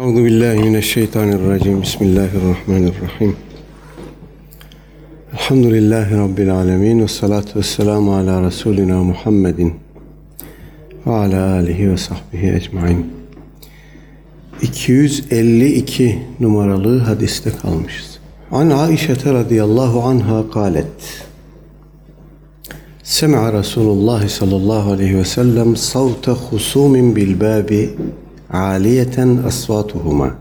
Euzu billahi mineşşeytanirracim. Bismillahirrahmanirrahim. Elhamdülillahi rabbil alamin ve salatu vesselamu ala rasulina Muhammedin ve ala alihi ve sahbihi ecmaîn. 252 numaralı hadiste kalmışız. An Aişe radıyallahu anha kalet. Sema Resulullah sallallahu aleyhi ve sellem savta husumin bil babi عالية أصواتهما.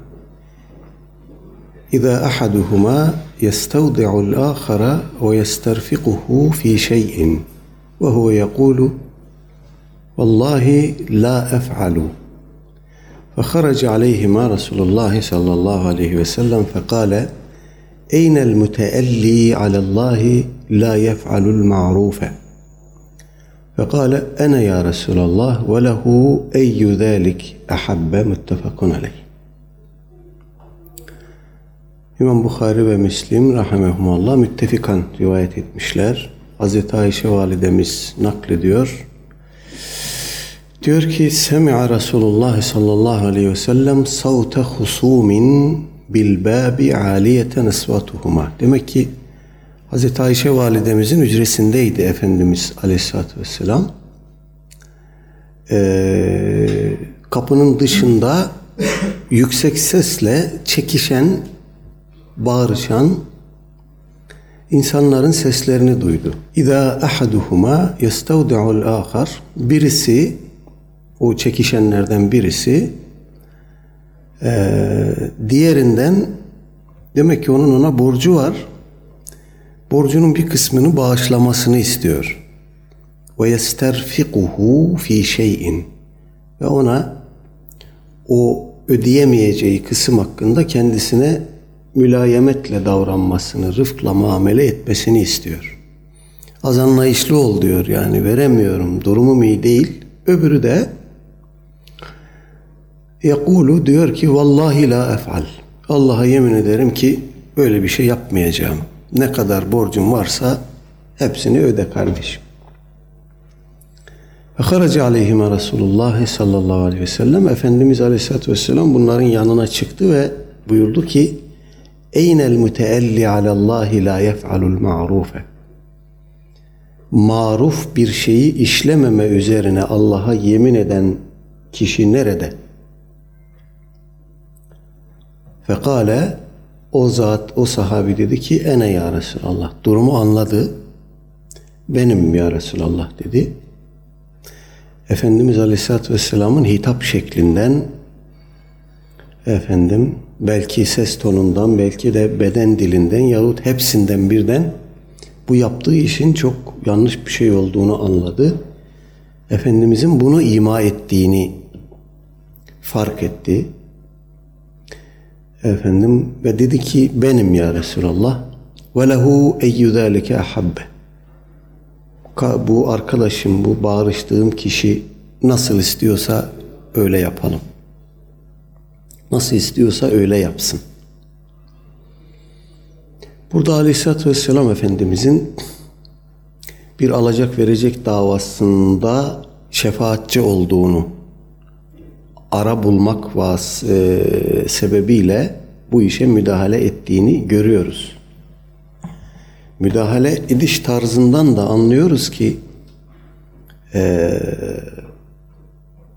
إذا أحدهما يستودع الآخر ويسترفقه في شيء وهو يقول والله لا أفعل. فخرج عليهما رسول الله صلى الله عليه وسلم فقال أين المتألي على الله لا يفعل المعروف؟ فقال أنا يا رسول الله وله أي ذلك أحب متفق عليه İmam Bukhari ve Müslim rahimehumallah müttefikan rivayet etmişler. Hazreti Ayşe validemiz naklediyor. Diyor ki Semi'a Resulullah sallallahu aleyhi ve sellem savte husumin bil babi aliyeten esvatuhuma. Demek ki Hazreti Ayşe validemizin hücresindeydi Efendimiz aleyhissalatü vesselam. Ee, kapının dışında yüksek sesle çekişen, bağırışan insanların seslerini duydu. İza ahaduhuma yestavdi'ul ahar birisi o çekişenlerden birisi e, diğerinden demek ki onun ona borcu var borcunun bir kısmını bağışlamasını istiyor. Ve yesterfikuhu fi şeyin ve ona o ödeyemeyeceği kısım hakkında kendisine mülayemetle davranmasını, rıfkla muamele etmesini istiyor. Az anlayışlı ol diyor yani veremiyorum, durumum iyi değil. Öbürü de Yekulu diyor ki vallahi la efal. Allah'a yemin ederim ki böyle bir şey yapmayacağım. Ne kadar borcun varsa hepsini öde kardeşim. Ve haraca aleyhime Resulullah sallallahu aleyhi ve sellem Efendimiz aleyhissalatü vesselam bunların yanına çıktı ve buyurdu ki Eynel müteelli alallahi la yef'alul ma'rufe Maruf bir şeyi işlememe üzerine Allah'a yemin eden kişi nerede? Fekale o zat, o sahabi dedi ki ene ya Resulallah. Durumu anladı. Benim ya Resulallah dedi. Efendimiz Aleyhisselatü Vesselam'ın hitap şeklinden efendim belki ses tonundan belki de beden dilinden yahut hepsinden birden bu yaptığı işin çok yanlış bir şey olduğunu anladı. Efendimizin bunu ima ettiğini fark etti efendim ve dedi ki benim ya Resulallah ve lehu eyyü zâlike ahabbe. Bu arkadaşım bu bağırıştığım kişi nasıl istiyorsa öyle yapalım. Nasıl istiyorsa öyle yapsın. Burada aleyhissalatü vesselam efendimizin bir alacak verecek davasında şefaatçi olduğunu ara bulmak vas e, sebebiyle bu işe müdahale ettiğini görüyoruz. Müdahale ediş tarzından da anlıyoruz ki e,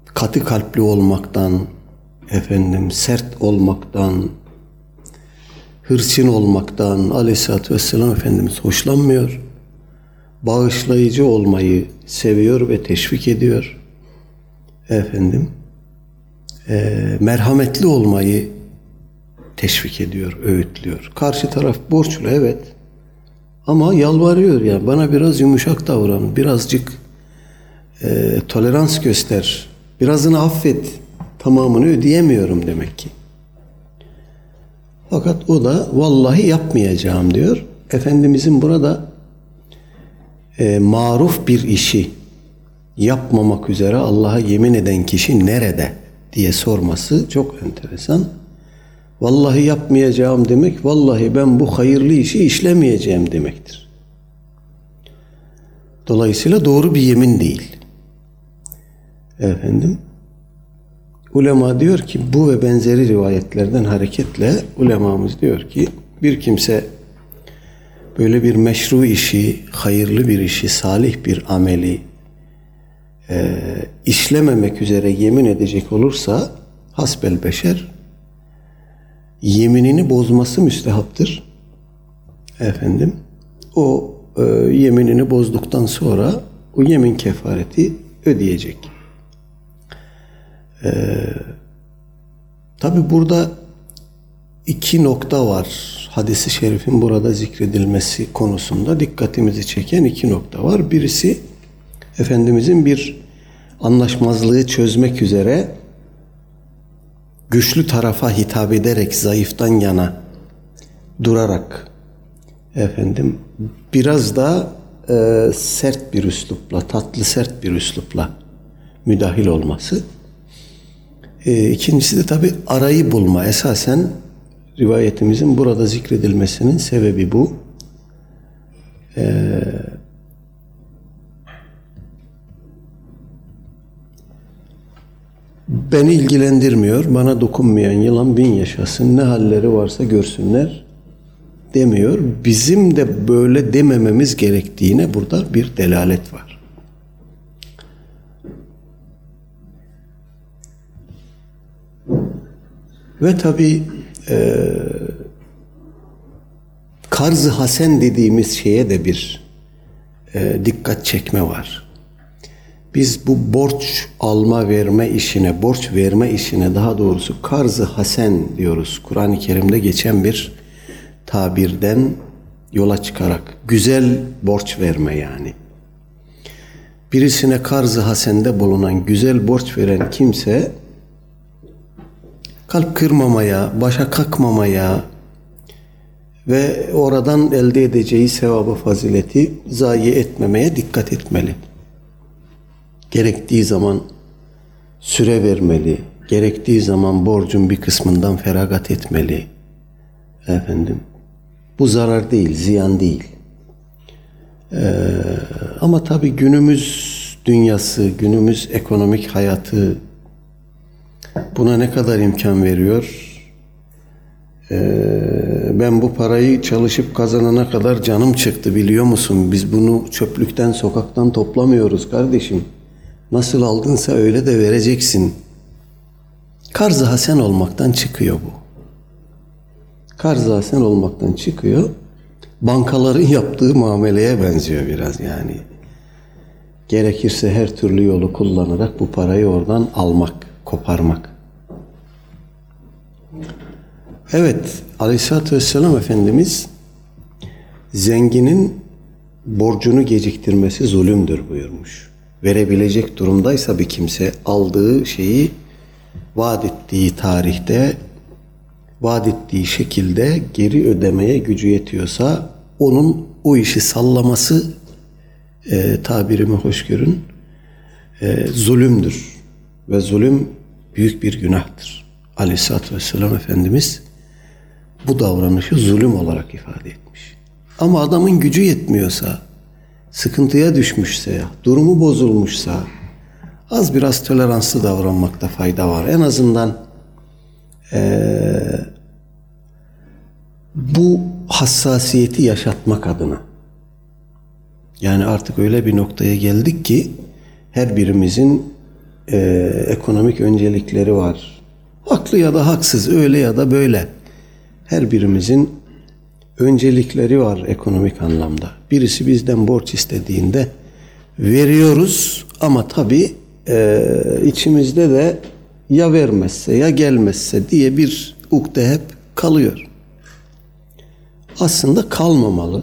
katı kalpli olmaktan, efendim sert olmaktan, hırçın olmaktan Aleyhisselatü Vesselam Efendimiz hoşlanmıyor. Bağışlayıcı olmayı seviyor ve teşvik ediyor. Efendim e, merhametli olmayı teşvik ediyor, öğütlüyor. Karşı taraf borçlu evet. Ama yalvarıyor ya bana biraz yumuşak davran, birazcık e, tolerans göster, birazını affet, tamamını ödeyemiyorum demek ki. Fakat o da vallahi yapmayacağım diyor. Efendimizin burada e, maruf bir işi yapmamak üzere Allah'a yemin eden kişi nerede diye sorması çok enteresan. Vallahi yapmayacağım demek, vallahi ben bu hayırlı işi işlemeyeceğim demektir. Dolayısıyla doğru bir yemin değil. Efendim, ulema diyor ki bu ve benzeri rivayetlerden hareketle ulemamız diyor ki bir kimse böyle bir meşru işi, hayırlı bir işi, salih bir ameli e, işlememek üzere yemin edecek olursa hasbel beşer yeminini bozması müstehaptır. Efendim o e, yeminini bozduktan sonra o yemin kefareti ödeyecek. E, Tabi burada iki nokta var. Hadisi şerifin burada zikredilmesi konusunda dikkatimizi çeken iki nokta var. Birisi Efendimizin bir anlaşmazlığı çözmek üzere güçlü tarafa hitap ederek zayıftan yana durarak efendim biraz da e, sert bir üslupla, tatlı sert bir üslupla müdahil olması. E, ikincisi de tabi arayı bulma. Esasen rivayetimizin burada zikredilmesinin sebebi bu. E, beni ilgilendirmiyor, bana dokunmayan yılan bin yaşasın, ne halleri varsa görsünler demiyor. Bizim de böyle demememiz gerektiğine burada bir delalet var. Ve tabi e, karz hasen dediğimiz şeye de bir e, dikkat çekme var. Biz bu borç alma verme işine, borç verme işine daha doğrusu karz hasen diyoruz. Kur'an-ı Kerim'de geçen bir tabirden yola çıkarak güzel borç verme yani. Birisine karz hasende bulunan güzel borç veren kimse kalp kırmamaya, başa kalkmamaya ve oradan elde edeceği sevabı fazileti zayi etmemeye dikkat etmeli. Gerektiği zaman süre vermeli, gerektiği zaman borcun bir kısmından feragat etmeli. Efendim, bu zarar değil, ziyan değil. Ee, ama tabii günümüz dünyası, günümüz ekonomik hayatı buna ne kadar imkan veriyor? Ee, ben bu parayı çalışıp kazanana kadar canım çıktı biliyor musun? Biz bunu çöplükten, sokaktan toplamıyoruz kardeşim. Nasıl aldınsa öyle de vereceksin. Karz-ı hasen olmaktan çıkıyor bu. Karz-ı hasen olmaktan çıkıyor. Bankaların yaptığı muameleye benziyor biraz yani. Gerekirse her türlü yolu kullanarak bu parayı oradan almak, koparmak. Evet, Aleyhisselatü Vesselam Efendimiz zenginin borcunu geciktirmesi zulümdür buyurmuş. Verebilecek durumdaysa bir kimse aldığı şeyi vaat ettiği tarihte vaat ettiği şekilde geri ödemeye gücü yetiyorsa onun o işi sallaması e, tabirimi hoş görün e, zulümdür ve zulüm büyük bir günahtır. Aleyhisselatü Vesselam Efendimiz bu davranışı zulüm olarak ifade etmiş. Ama adamın gücü yetmiyorsa, sıkıntıya düşmüşse, durumu bozulmuşsa az biraz toleranslı davranmakta fayda var. En azından ee, bu hassasiyeti yaşatmak adına. Yani artık öyle bir noktaya geldik ki her birimizin e, ekonomik öncelikleri var. Haklı ya da haksız, öyle ya da böyle. Her birimizin öncelikleri var ekonomik anlamda. Birisi bizden borç istediğinde veriyoruz ama tabii e, içimizde de ya vermezse ya gelmezse diye bir ukde hep kalıyor. Aslında kalmamalı.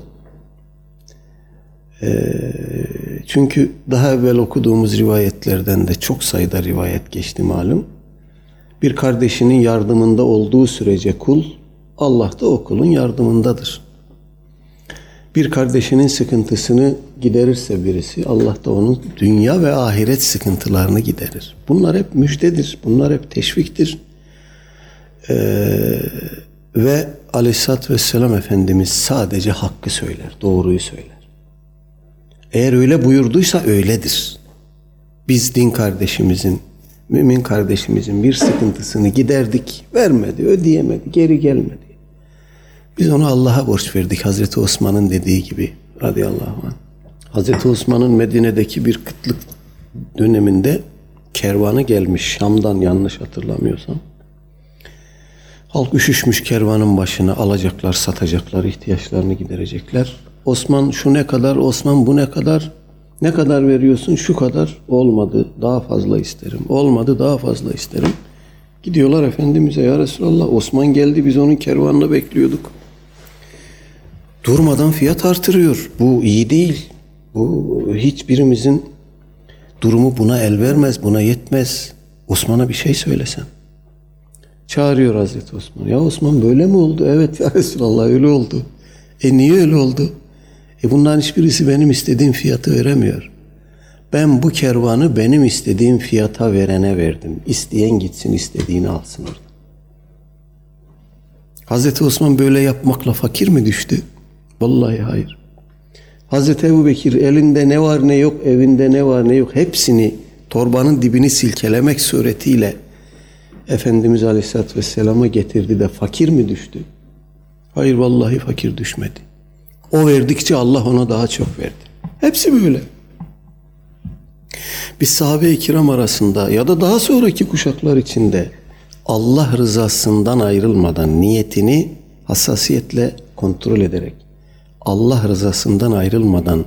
E, çünkü daha evvel okuduğumuz rivayetlerden de çok sayıda rivayet geçti malum. Bir kardeşinin yardımında olduğu sürece kul Allah da o kulun yardımındadır. Bir kardeşinin sıkıntısını giderirse birisi Allah da onun dünya ve ahiret sıkıntılarını giderir. Bunlar hep müjdedir. Bunlar hep teşviktir. Ee, ve Aleyhisselatü Vesselam Efendimiz sadece hakkı söyler, doğruyu söyler. Eğer öyle buyurduysa öyledir. Biz din kardeşimizin Mümin kardeşimizin bir sıkıntısını giderdik, vermedi, ödeyemedi, geri gelmedi. Biz onu Allah'a borç verdik Hazreti Osman'ın dediği gibi radıyallahu anh. Hazreti Osman'ın Medine'deki bir kıtlık döneminde kervanı gelmiş Şam'dan yanlış hatırlamıyorsam. Halk üşüşmüş kervanın başına alacaklar, satacaklar, ihtiyaçlarını giderecekler. Osman şu ne kadar, Osman bu ne kadar, ne kadar veriyorsun? Şu kadar olmadı, daha fazla isterim. Olmadı, daha fazla isterim. Gidiyorlar Efendimiz'e ya Resulallah Osman geldi biz onun kervanını bekliyorduk. Durmadan fiyat artırıyor. Bu iyi değil. Bu hiçbirimizin durumu buna el vermez, buna yetmez. Osman'a bir şey söylesen. Çağırıyor Hazreti Osman. Ya Osman böyle mi oldu? Evet ya Resulallah öyle oldu. E niye öyle oldu? E bunların hiçbirisi benim istediğim fiyatı veremiyor. Ben bu kervanı benim istediğim fiyata verene verdim. İsteyen gitsin istediğini alsın orada. Hazreti Osman böyle yapmakla fakir mi düştü? Vallahi hayır. Hazreti Ebu Bekir elinde ne var ne yok, evinde ne var ne yok hepsini torbanın dibini silkelemek suretiyle Efendimiz Aleyhisselatü Vesselam'a getirdi de fakir mi düştü? Hayır vallahi fakir düşmedi. O verdikçe Allah ona daha çok verdi. Hepsi böyle. Biz sahabe-i kiram arasında ya da daha sonraki kuşaklar içinde Allah rızasından ayrılmadan niyetini hassasiyetle kontrol ederek Allah rızasından ayrılmadan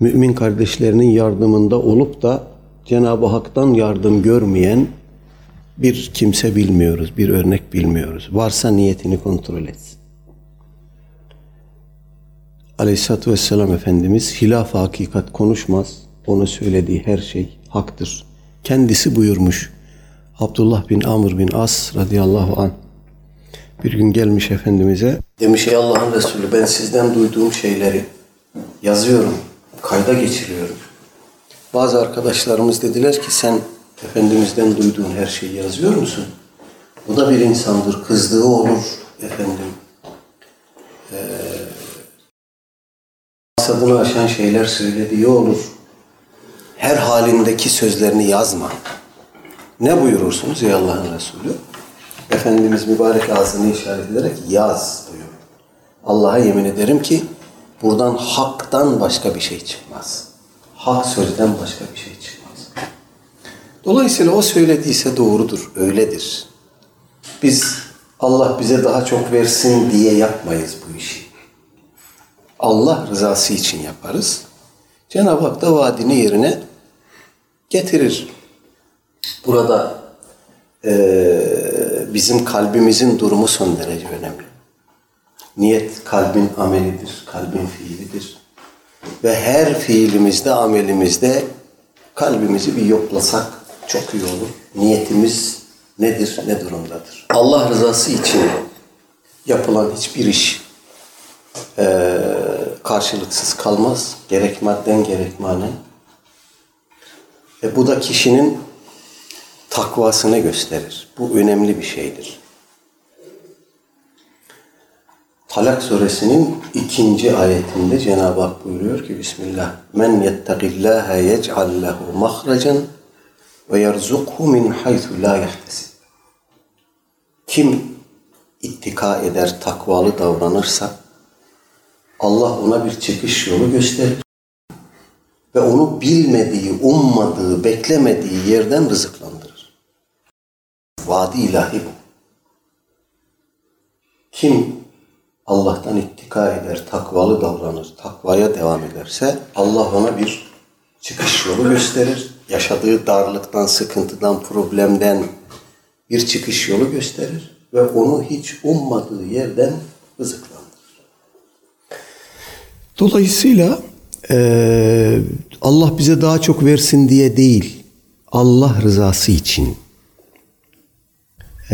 mümin kardeşlerinin yardımında olup da Cenab-ı Hak'tan yardım görmeyen bir kimse bilmiyoruz, bir örnek bilmiyoruz. Varsa niyetini kontrol etsin. Aleyhisselatü Vesselam Efendimiz hilaf hakikat konuşmaz. Onu söylediği her şey haktır. Kendisi buyurmuş. Abdullah bin Amr bin As radıyallahu an bir gün gelmiş Efendimiz'e. Demiş ey Allah'ın Resulü ben sizden duyduğum şeyleri yazıyorum, kayda geçiriyorum. Bazı arkadaşlarımız dediler ki sen Efendimiz'den duyduğun her şeyi yazıyor musun? Bu da bir insandır, kızdığı olur efendim. Ee, masadını aşan şeyler söylediği olur. Her halindeki sözlerini yazma. Ne buyurursunuz ey Allah'ın Resulü? Efendimiz mübarek ağzını işaret ederek yaz buyuruyor. Allah'a yemin ederim ki buradan haktan başka bir şey çıkmaz. Hak sözden başka bir şey çıkmaz. Dolayısıyla o söylediyse doğrudur, öyledir. Biz Allah bize daha çok versin diye yapmayız bu işi. Allah rızası için yaparız. Cenab-ı Hak da vaadini yerine getirir. Burada e, bizim kalbimizin durumu son derece önemli. Niyet kalbin amelidir, kalbin fiilidir. Ve her fiilimizde, amelimizde kalbimizi bir yoklasak çok iyi olur. Niyetimiz nedir, ne durumdadır? Allah rızası için yapılan hiçbir iş e, karşılıksız kalmaz. Gerek madden gerek manen. Ve bu da kişinin takvasını gösterir. Bu önemli bir şeydir. Talak suresinin ikinci ayetinde Cenab-ı Hak buyuruyor ki Bismillah Men yettegillâhe yec'al lehu mahrecen ve yerzukhu min haythu la yahtesib. Kim ittika eder, takvalı davranırsa Allah ona bir çıkış yolu gösterir ve onu bilmediği, ummadığı, beklemediği yerden rızıklandırır. Vadi ilahi bu. Kim Allah'tan ittika eder, takvalı davranır, takvaya devam ederse Allah ona bir çıkış yolu gösterir. Yaşadığı darlıktan, sıkıntıdan, problemden bir çıkış yolu gösterir ve onu hiç ummadığı yerden rızıklandırır. Dolayısıyla e, Allah bize daha çok versin diye değil, Allah rızası için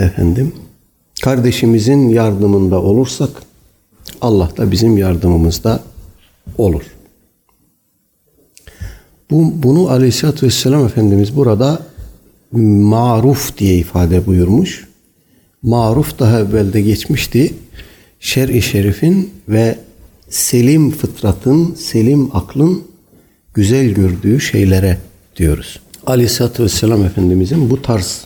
efendim kardeşimizin yardımında olursak Allah da bizim yardımımızda olur. Bu, bunu Aleyhisselatü Vesselam Efendimiz burada maruf diye ifade buyurmuş. Maruf daha evvelde geçmişti. Şer-i şerifin ve selim fıtratın, selim aklın güzel gördüğü şeylere diyoruz. Aleyhisselatü Vesselam Efendimizin bu tarz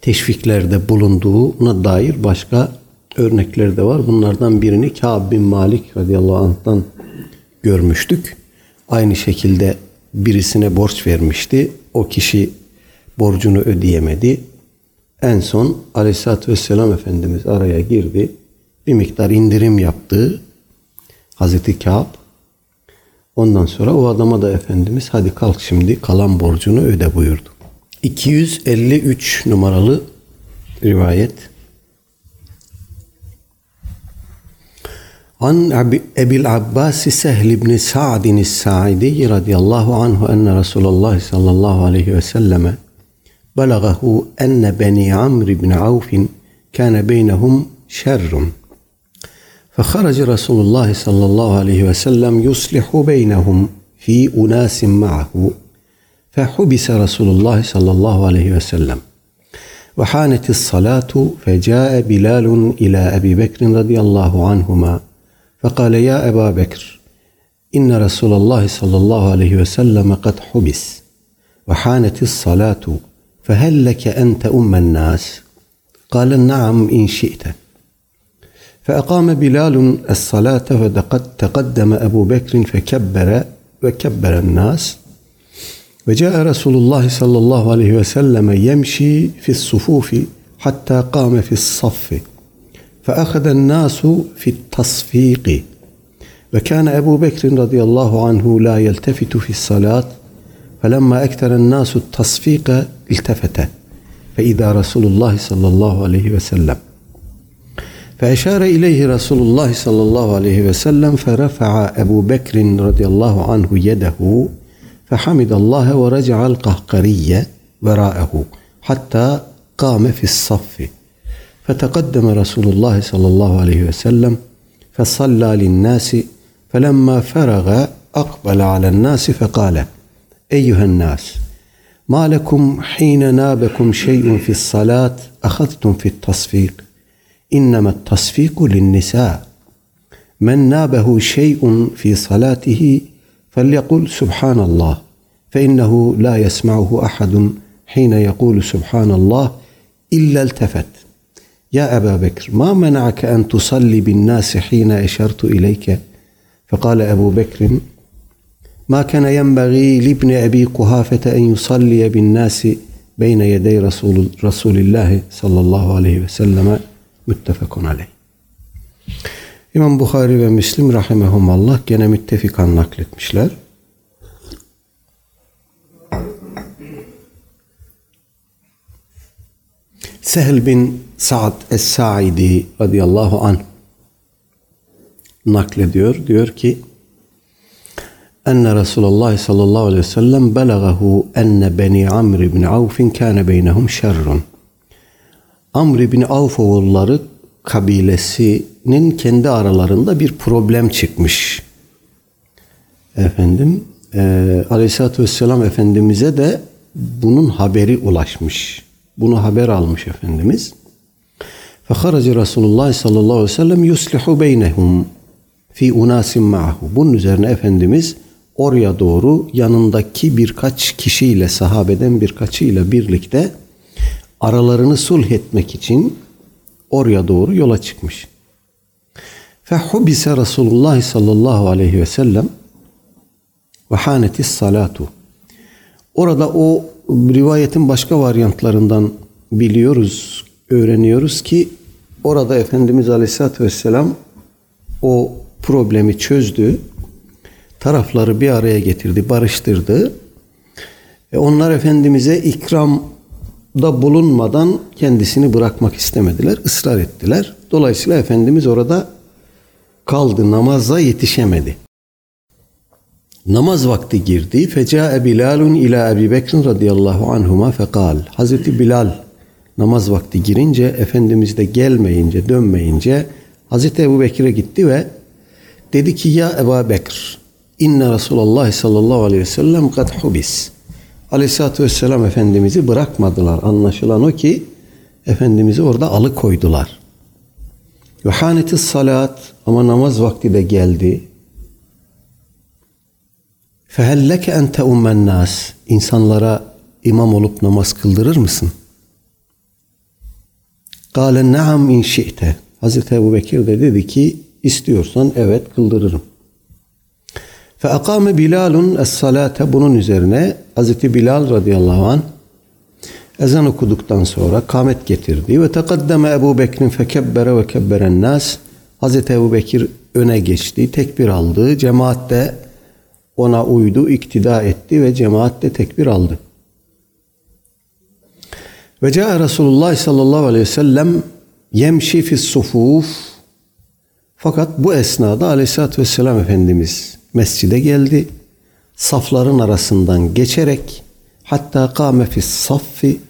teşviklerde bulunduğuna dair başka örnekler de var. Bunlardan birini Kâb bin Malik radıyallahu anh'tan görmüştük. Aynı şekilde birisine borç vermişti. O kişi borcunu ödeyemedi. En son Aleyhisselatü Vesselam Efendimiz araya girdi. Bir miktar indirim yaptı. Hazreti Kâb. Ondan sonra o adama da Efendimiz hadi kalk şimdi kalan borcunu öde buyurdu. 253 numaralı rivayet. An Ebil Abbas Sehl ibn Sa'd الساعدي رضي الله عنه أن رسول الله صلى الله عليه وسلم بلغه أن بني عمرو بن عوف كان بينهم شر فخرج رسول الله صلى الله عليه وسلم يصلح بينهم في أناس معه فحبس رسول الله صلى الله عليه وسلم وحانت الصلاة فجاء بلال إلى أبي بكر رضي الله عنهما فقال يا أبا بكر إن رسول الله صلى الله عليه وسلم قد حبس وحانت الصلاة فهل لك أن تؤم الناس قال نعم إن شئت فأقام بلال الصلاة فقد تقدم أبو بكر فكبر وكبر الناس وجاء رسول الله صلى الله عليه وسلم يمشي في الصفوف حتى قام في الصف فأخذ الناس في التصفيق. وكان أبو بكر رضي الله عنه لا يلتفت في الصلاة فلما أكثر الناس التصفيق التفت فإذا رسول الله صلى الله عليه وسلم. فأشار إليه رسول الله صلى الله عليه وسلم فرفع أبو بكر رضي الله عنه يده فحمد الله ورجع القهقرية وراءه حتى قام في الصف. فتقدم رسول الله صلى الله عليه وسلم فصلى للناس فلما فرغ أقبل على الناس فقال أيها الناس ما لكم حين نابكم شيء في الصلاة أخذتم في التصفيق؟ إنما التصفيق للنساء. من نابه شيء في صلاته فليقل سبحان الله. فإنه لا يسمعه أحد حين يقول سبحان الله إلا التفت يا أبا بكر ما منعك أن تصلي بالناس حين أشرت إليك فقال أبو بكر ما كان ينبغي لابن أبي قهافة أن يصلي بالناس بين يدي رسول, رسول الله صلى الله عليه وسلم müttefekun aleyh. İmam Bukhari ve Müslim rahimehumallah gene müttefikan nakletmişler. Sehl bin Sa'd Es-Sa'idi radıyallahu anh naklediyor. Diyor ki enne Resulullah sallallahu aleyhi ve sellem belagahu enne beni Amr ibn Avf'in kâne beynehum şerrun. Amr ibn Avf oğulları kabilesinin kendi aralarında bir problem çıkmış. Efendim e, Aleyhisselatü Vesselam Efendimiz'e de bunun haberi ulaşmış. Bunu haber almış Efendimiz. Feharaca Resulullah sallallahu aleyhi ve sellem yuslihu beynehum fi unasim ma'hu. Bunun üzerine Efendimiz oraya doğru yanındaki birkaç kişiyle sahabeden birkaçıyla birlikte aralarını sulh etmek için oraya doğru yola çıkmış. Fehubise Resulullah sallallahu aleyhi ve sellem ve hanetis salatu. Orada o rivayetin başka varyantlarından biliyoruz, öğreniyoruz ki orada Efendimiz Aleyhisselatü Vesselam o problemi çözdü. Tarafları bir araya getirdi, barıştırdı. E onlar Efendimiz'e ikramda bulunmadan kendisini bırakmak istemediler, ısrar ettiler. Dolayısıyla Efendimiz orada kaldı, namaza yetişemedi. Namaz vakti girdi. Fecae Bilalun ila Ebi Bekr radıyallahu anhuma fekal. Hazreti Bilal namaz vakti girince Efendimiz de gelmeyince, dönmeyince Hazreti Ebu Bekir'e gitti ve dedi ki ya Ebu Bekir inne Resulullah sallallahu aleyhi ve sellem kad hubis. Aleyhisselatü vesselam Efendimiz'i bırakmadılar. Anlaşılan o ki Efendimiz'i orada alıkoydular. Ve hanetis salat ama namaz vakti de geldi. Fehelleke en teummen nas. İnsanlara imam olup namaz kıldırır mısın? Kale naam in şi'te. Hazreti Ebu Bekir de dedi ki istiyorsan evet kıldırırım. Akame Bilalun es-salate bunun üzerine Hazreti Bilal radıyallahu an ezan okuduktan sonra kamet getirdi ve tekaddeme Ebu Bekir'in fekebbere ve kebberen nas Hazreti Ebu Bekir öne geçti, tekbir aldı. Cemaat de ona uydu, iktida etti ve cemaat de tekbir aldı. Ve ca Resulullah sallallahu aleyhi ve sellem yemşi fis sufuf fakat bu esnada aleyhissalatü vesselam Efendimiz mescide geldi. Safların arasından geçerek hatta kâme fis saffi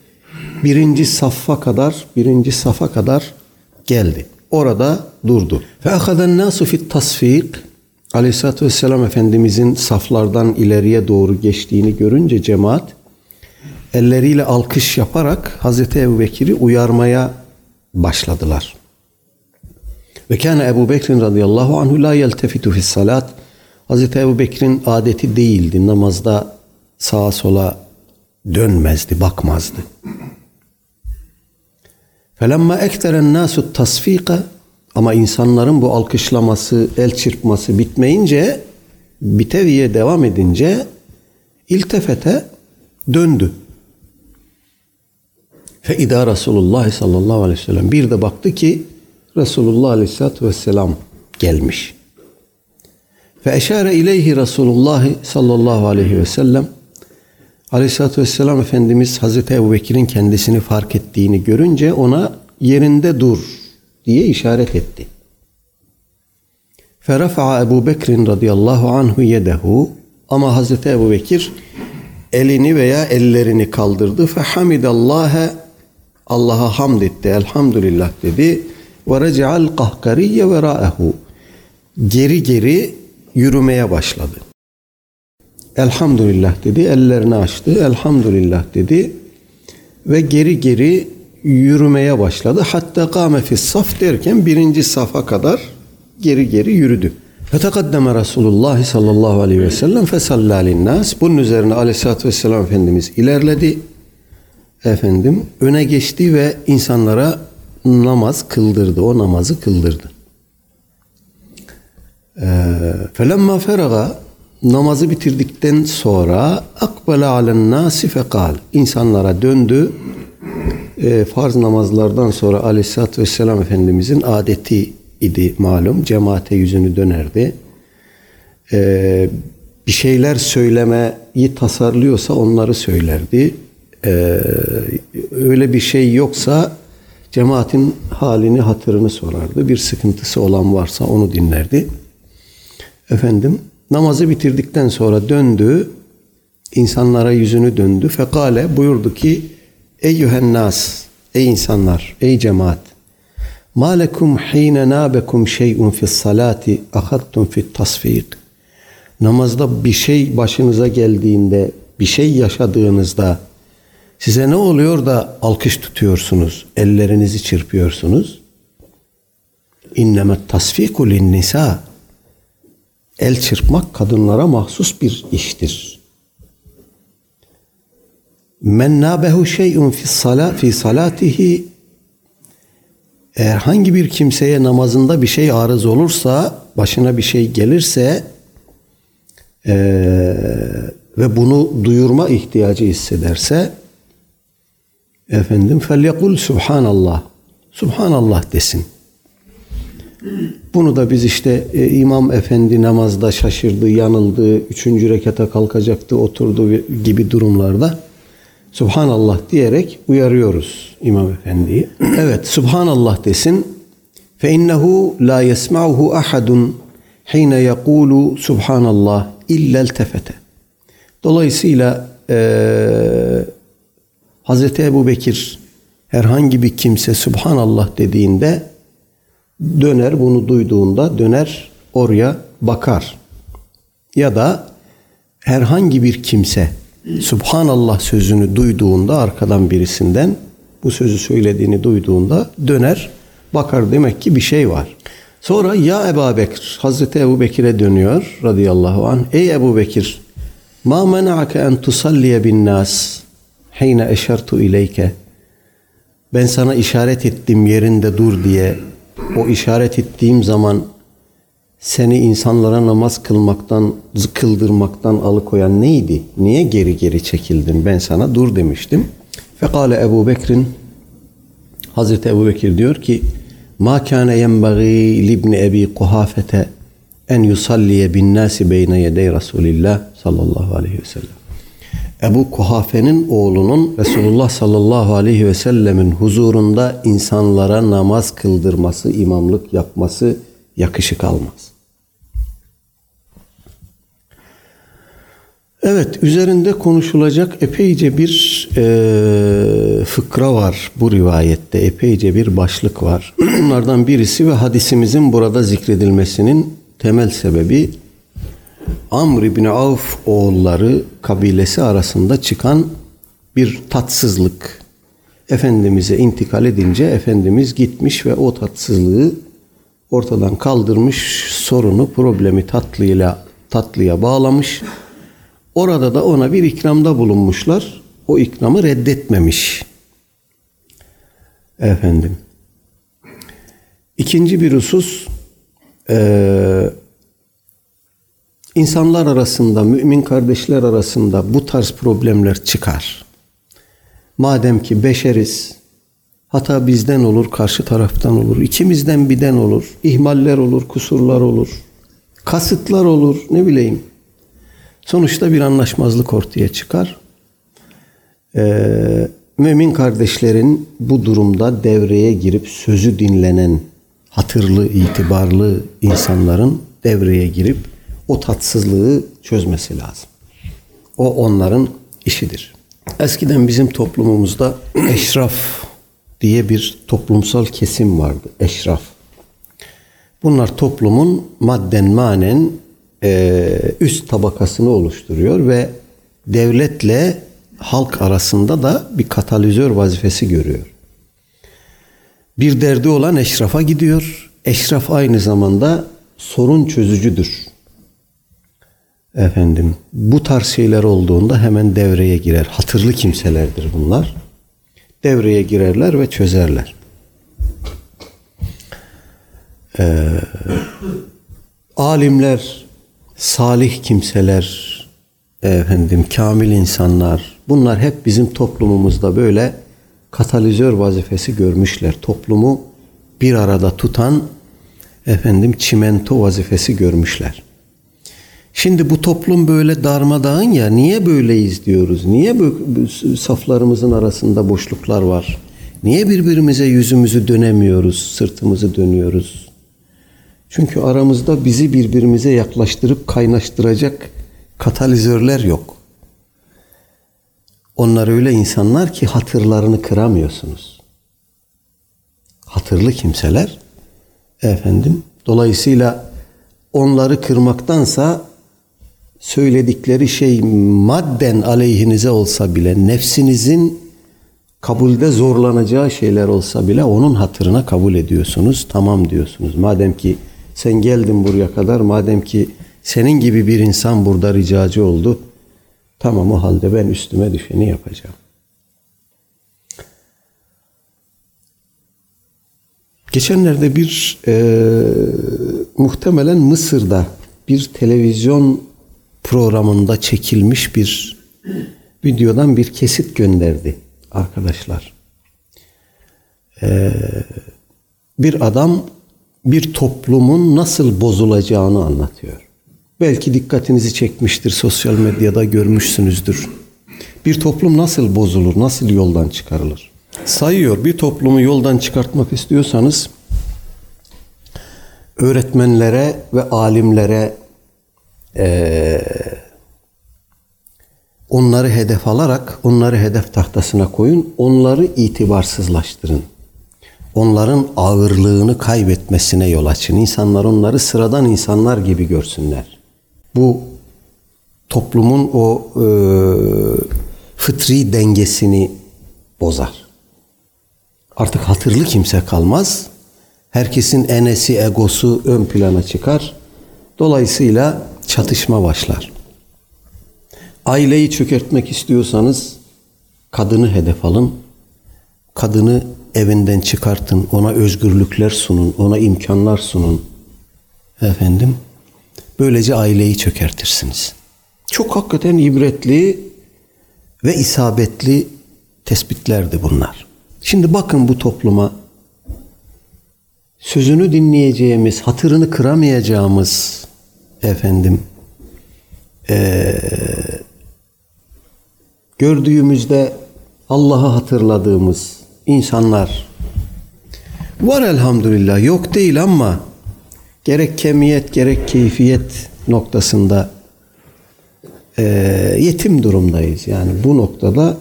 birinci saffa kadar birinci safa kadar geldi. Orada durdu. Ve ahaden fit tasfik Aleyhisselatü Vesselam Efendimizin saflardan ileriye doğru geçtiğini görünce cemaat elleriyle alkış yaparak Hazreti Ebu Bekir'i uyarmaya başladılar. Ve kâne Ebu Bekir'in radıyallahu anhu la yeltefitu fis salat. Hazreti Ebu Bekir'in adeti değildi. Namazda sağa sola dönmezdi, bakmazdı. Felemma ekteren nasu tasfika ama insanların bu alkışlaması, el çırpması bitmeyince biteviye devam edince iltefete döndü. Fe idâ Resulullah sallallahu aleyhi ve sellem bir de baktı ki Resulullah aleyhissalatü vesselam gelmiş. Fe eşare ileyhi Resulullah sallallahu aleyhi ve sellem Aleyhisselatü Vesselam Efendimiz Hazreti Ebu Bekir'in kendisini fark ettiğini görünce ona yerinde dur diye işaret etti. Ferafa'a Ebu Bekir'in radıyallahu anhu yedehu ama Hazreti Ebu Bekir elini veya ellerini kaldırdı. Fehamidallâhe Allah'a hamd etti. Elhamdülillah dedi. Ve rece'al kahkariye verâehu geri geri yürümeye başladı. Elhamdülillah dedi. Ellerini açtı. Elhamdülillah dedi. Ve geri geri yürümeye başladı. Hatta fis saf derken birinci safa kadar geri geri yürüdü. Ve tekaddeme Resulullah sallallahu aleyhi ve sellem fesallâ linnâs. Bunun üzerine aleyhissalatü vesselam Efendimiz ilerledi. Efendim öne geçti ve insanlara namaz kıldırdı. O namazı kıldırdı. Felemma feraga namazı bitirdikten sonra akbele alen nasi fekal insanlara döndü. E, farz namazlardan sonra aleyhissalatü vesselam Efendimizin adeti idi malum. Cemaate yüzünü dönerdi. E, bir şeyler söylemeyi tasarlıyorsa onları söylerdi. E, öyle bir şey yoksa cemaatin halini hatırını sorardı. Bir sıkıntısı olan varsa onu dinlerdi. Efendim namazı bitirdikten sonra döndü. insanlara yüzünü döndü. Fekale buyurdu ki Eyyühen nas, ey insanlar, ey cemaat. Ma lekum hine nabekum şey'un fis salati ahadtum fit tasfik. Namazda bir şey başınıza geldiğinde, bir şey yaşadığınızda size ne oluyor da alkış tutuyorsunuz, ellerinizi çırpıyorsunuz? İnnemet tasfiku lin nisa. El çırpmak kadınlara mahsus bir iştir. Men nabehu şey'un fi salat fi salatihi eğer hangi bir kimseye namazında bir şey arız olursa, başına bir şey gelirse e, ve bunu duyurma ihtiyacı hissederse efendim felyekul subhanallah subhanallah desin. Bunu da biz işte e, İmam Efendi namazda şaşırdı, yanıldı, üçüncü rekata kalkacaktı, oturdu gibi durumlarda Subhanallah diyerek uyarıyoruz İmam Efendi'yi. evet, Subhanallah desin. Fe innehu la yesma'uhu ahadun hine yekulu Subhanallah illa tefete. Dolayısıyla e, Hazreti Ebu Bekir herhangi bir kimse Subhanallah dediğinde döner bunu duyduğunda döner oraya bakar. Ya da herhangi bir kimse Subhanallah sözünü duyduğunda arkadan birisinden bu sözü söylediğini duyduğunda döner bakar demek ki bir şey var. Sonra ya Ebu Bekir Hazreti Ebu Bekir'e dönüyor radıyallahu anh. Ey Ebu Bekir ma mena'ake en tusalliye bin nas heyne eşertu ileyke ben sana işaret ettim yerinde dur diye o işaret ettiğim zaman seni insanlara namaz kılmaktan, kıldırmaktan alıkoyan neydi? Niye geri geri çekildin? Ben sana dur demiştim. Fekale Ebu Bekir'in Hazreti Ebu Bekir diyor ki Ma kâne yenbagî libni Ebi Kuhafete en yusalliye bin nasi beyne yedey Resulillah sallallahu aleyhi ve sellem. Ebu Kuhafe'nin oğlunun Resulullah sallallahu aleyhi ve sellemin huzurunda insanlara namaz kıldırması, imamlık yapması yakışık almaz. Evet, üzerinde konuşulacak epeyce bir e, fıkra var bu rivayette. Epeyce bir başlık var. Bunlardan birisi ve hadisimizin burada zikredilmesinin temel sebebi Amr ibn Avf oğulları kabilesi arasında çıkan bir tatsızlık. Efendimiz'e intikal edince Efendimiz gitmiş ve o tatsızlığı ortadan kaldırmış, sorunu, problemi tatlıyla tatlıya bağlamış. Orada da ona bir ikramda bulunmuşlar. O ikramı reddetmemiş. Efendim. İkinci bir husus e, insanlar arasında, mümin kardeşler arasında bu tarz problemler çıkar. Madem ki beşeriz, hata bizden olur, karşı taraftan olur, ikimizden birden olur, ihmaller olur, kusurlar olur, kasıtlar olur, ne bileyim. Sonuçta bir anlaşmazlık ortaya çıkar. Ee, mümin kardeşlerin bu durumda devreye girip sözü dinlenen hatırlı, itibarlı insanların devreye girip o tatsızlığı çözmesi lazım. O onların işidir. Eskiden bizim toplumumuzda eşraf diye bir toplumsal kesim vardı. Eşraf. Bunlar toplumun madden manen üst tabakasını oluşturuyor ve devletle halk arasında da bir katalizör vazifesi görüyor. Bir derdi olan eşrafa gidiyor. Eşraf aynı zamanda sorun çözücüdür. Efendim bu tarz şeyler olduğunda hemen devreye girer. Hatırlı kimselerdir bunlar. Devreye girerler ve çözerler. Ee, alimler, salih kimseler, efendim kamil insanlar bunlar hep bizim toplumumuzda böyle katalizör vazifesi görmüşler. Toplumu bir arada tutan efendim çimento vazifesi görmüşler. Şimdi bu toplum böyle darmadağın ya niye böyleyiz diyoruz? Niye böyle saflarımızın arasında boşluklar var? Niye birbirimize yüzümüzü dönemiyoruz, sırtımızı dönüyoruz? Çünkü aramızda bizi birbirimize yaklaştırıp kaynaştıracak katalizörler yok. Onlar öyle insanlar ki hatırlarını kıramıyorsunuz. Hatırlı kimseler efendim dolayısıyla onları kırmaktansa söyledikleri şey madden aleyhinize olsa bile nefsinizin kabulde zorlanacağı şeyler olsa bile onun hatırına kabul ediyorsunuz. Tamam diyorsunuz. Madem ki sen geldin buraya kadar madem ki senin gibi bir insan burada ricacı oldu. Tamam o halde ben üstüme düşeni yapacağım. Geçenlerde bir e, muhtemelen Mısır'da bir televizyon programında çekilmiş bir videodan bir kesit gönderdi arkadaşlar. Ee, bir adam bir toplumun nasıl bozulacağını anlatıyor. Belki dikkatinizi çekmiştir, sosyal medyada görmüşsünüzdür. Bir toplum nasıl bozulur, nasıl yoldan çıkarılır? Sayıyor, bir toplumu yoldan çıkartmak istiyorsanız öğretmenlere ve alimlere e, onları hedef alarak onları hedef tahtasına koyun, onları itibarsızlaştırın. Onların ağırlığını kaybetmesine yol açın. İnsanlar onları sıradan insanlar gibi görsünler. Bu toplumun o e, fıtri dengesini bozar. Artık hatırlı kimse kalmaz. Herkesin enesi, egosu ön plana çıkar. Dolayısıyla çatışma başlar. Aileyi çökertmek istiyorsanız Kadını hedef alın. Kadını evinden çıkartın. Ona özgürlükler sunun. Ona imkanlar sunun. Efendim. Böylece aileyi çökertirsiniz. Çok hakikaten ibretli ve isabetli tespitlerdi bunlar. Şimdi bakın bu topluma sözünü dinleyeceğimiz, hatırını kıramayacağımız efendim ee, gördüğümüzde Allah'ı hatırladığımız insanlar var elhamdülillah yok değil ama gerek kemiyet gerek keyfiyet noktasında e, yetim durumdayız. Yani bu noktada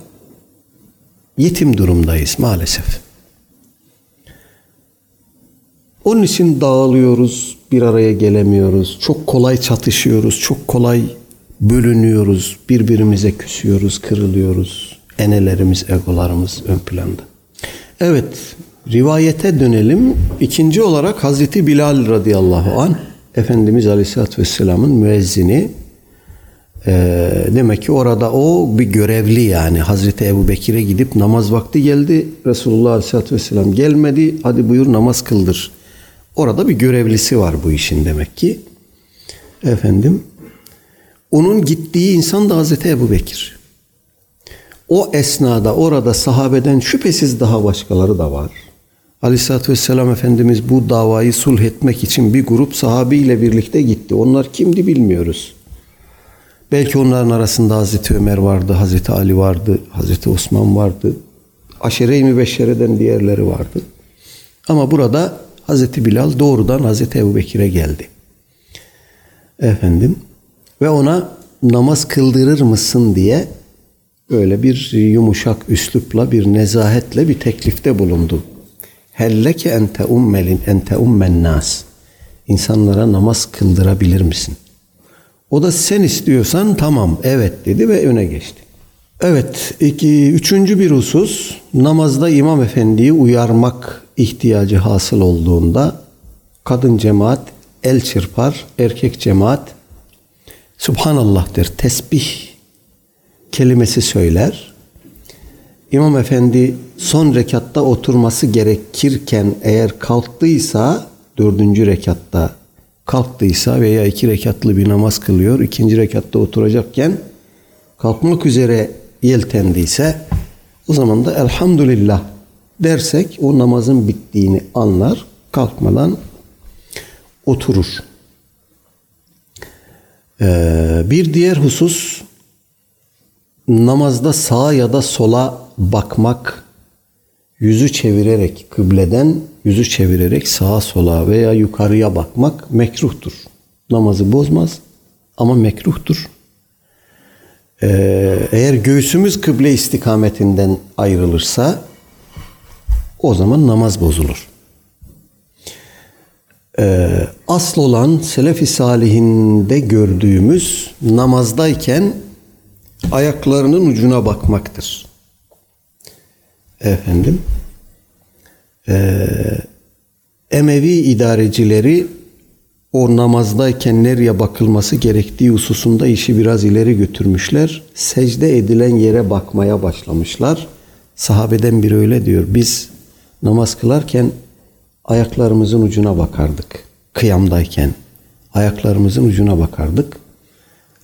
yetim durumdayız maalesef. Onun için dağılıyoruz, bir araya gelemiyoruz. Çok kolay çatışıyoruz, çok kolay bölünüyoruz, birbirimize küsüyoruz, kırılıyoruz. Enelerimiz, egolarımız ön planda. Evet, rivayete dönelim. İkinci olarak Hazreti Bilal radıyallahu an Efendimiz Aleyhisselatü Vesselam'ın müezzini. Ee, demek ki orada o bir görevli yani. Hazreti Ebu Bekir'e gidip namaz vakti geldi. Resulullah Aleyhisselatü Vesselam gelmedi. Hadi buyur namaz kıldır. Orada bir görevlisi var bu işin demek ki. Efendim onun gittiği insan da Hazreti Ebu Bekir. O esnada orada sahabeden şüphesiz daha başkaları da var. Aleyhisselatü Vesselam Efendimiz bu davayı sulh etmek için bir grup sahabiyle birlikte gitti. Onlar kimdi bilmiyoruz. Belki onların arasında Hazreti Ömer vardı, Hazreti Ali vardı, Hazreti Osman vardı. Aşere-i Mübeşşere'den diğerleri vardı. Ama burada Hazreti Bilal doğrudan Hazreti Ebu Bekir'e geldi. Efendim ve ona namaz kıldırır mısın diye öyle bir yumuşak üslupla bir nezahetle bir teklifte bulundu. Helleke ente ummelin ente ummen nas. İnsanlara namaz kıldırabilir misin? O da sen istiyorsan tamam evet dedi ve öne geçti. Evet, iki, üçüncü bir husus namazda imam efendiyi uyarmak ihtiyacı hasıl olduğunda kadın cemaat el çırpar, erkek cemaat Subhanallah der, tesbih kelimesi söyler. İmam efendi son rekatta oturması gerekirken eğer kalktıysa dördüncü rekatta kalktıysa veya iki rekatlı bir namaz kılıyor, ikinci rekatta oturacakken kalkmak üzere yeltendiyse o zaman da elhamdülillah dersek o namazın bittiğini anlar, kalkmadan oturur. Ee, bir diğer husus namazda sağa ya da sola bakmak, yüzü çevirerek kıbleden yüzü çevirerek sağa sola veya yukarıya bakmak mekruhtur. Namazı bozmaz ama mekruhtur. Ee, eğer göğsümüz kıble istikametinden ayrılırsa o zaman namaz bozulur. Ee, asıl olan Selefi Salihinde gördüğümüz namazdayken ayaklarının ucuna bakmaktır. Efendim, e, Emevi idarecileri o namazdayken nereye bakılması gerektiği hususunda işi biraz ileri götürmüşler. Secde edilen yere bakmaya başlamışlar. Sahabeden biri öyle diyor. Biz namaz kılarken ayaklarımızın ucuna bakardık. Kıyamdayken ayaklarımızın ucuna bakardık.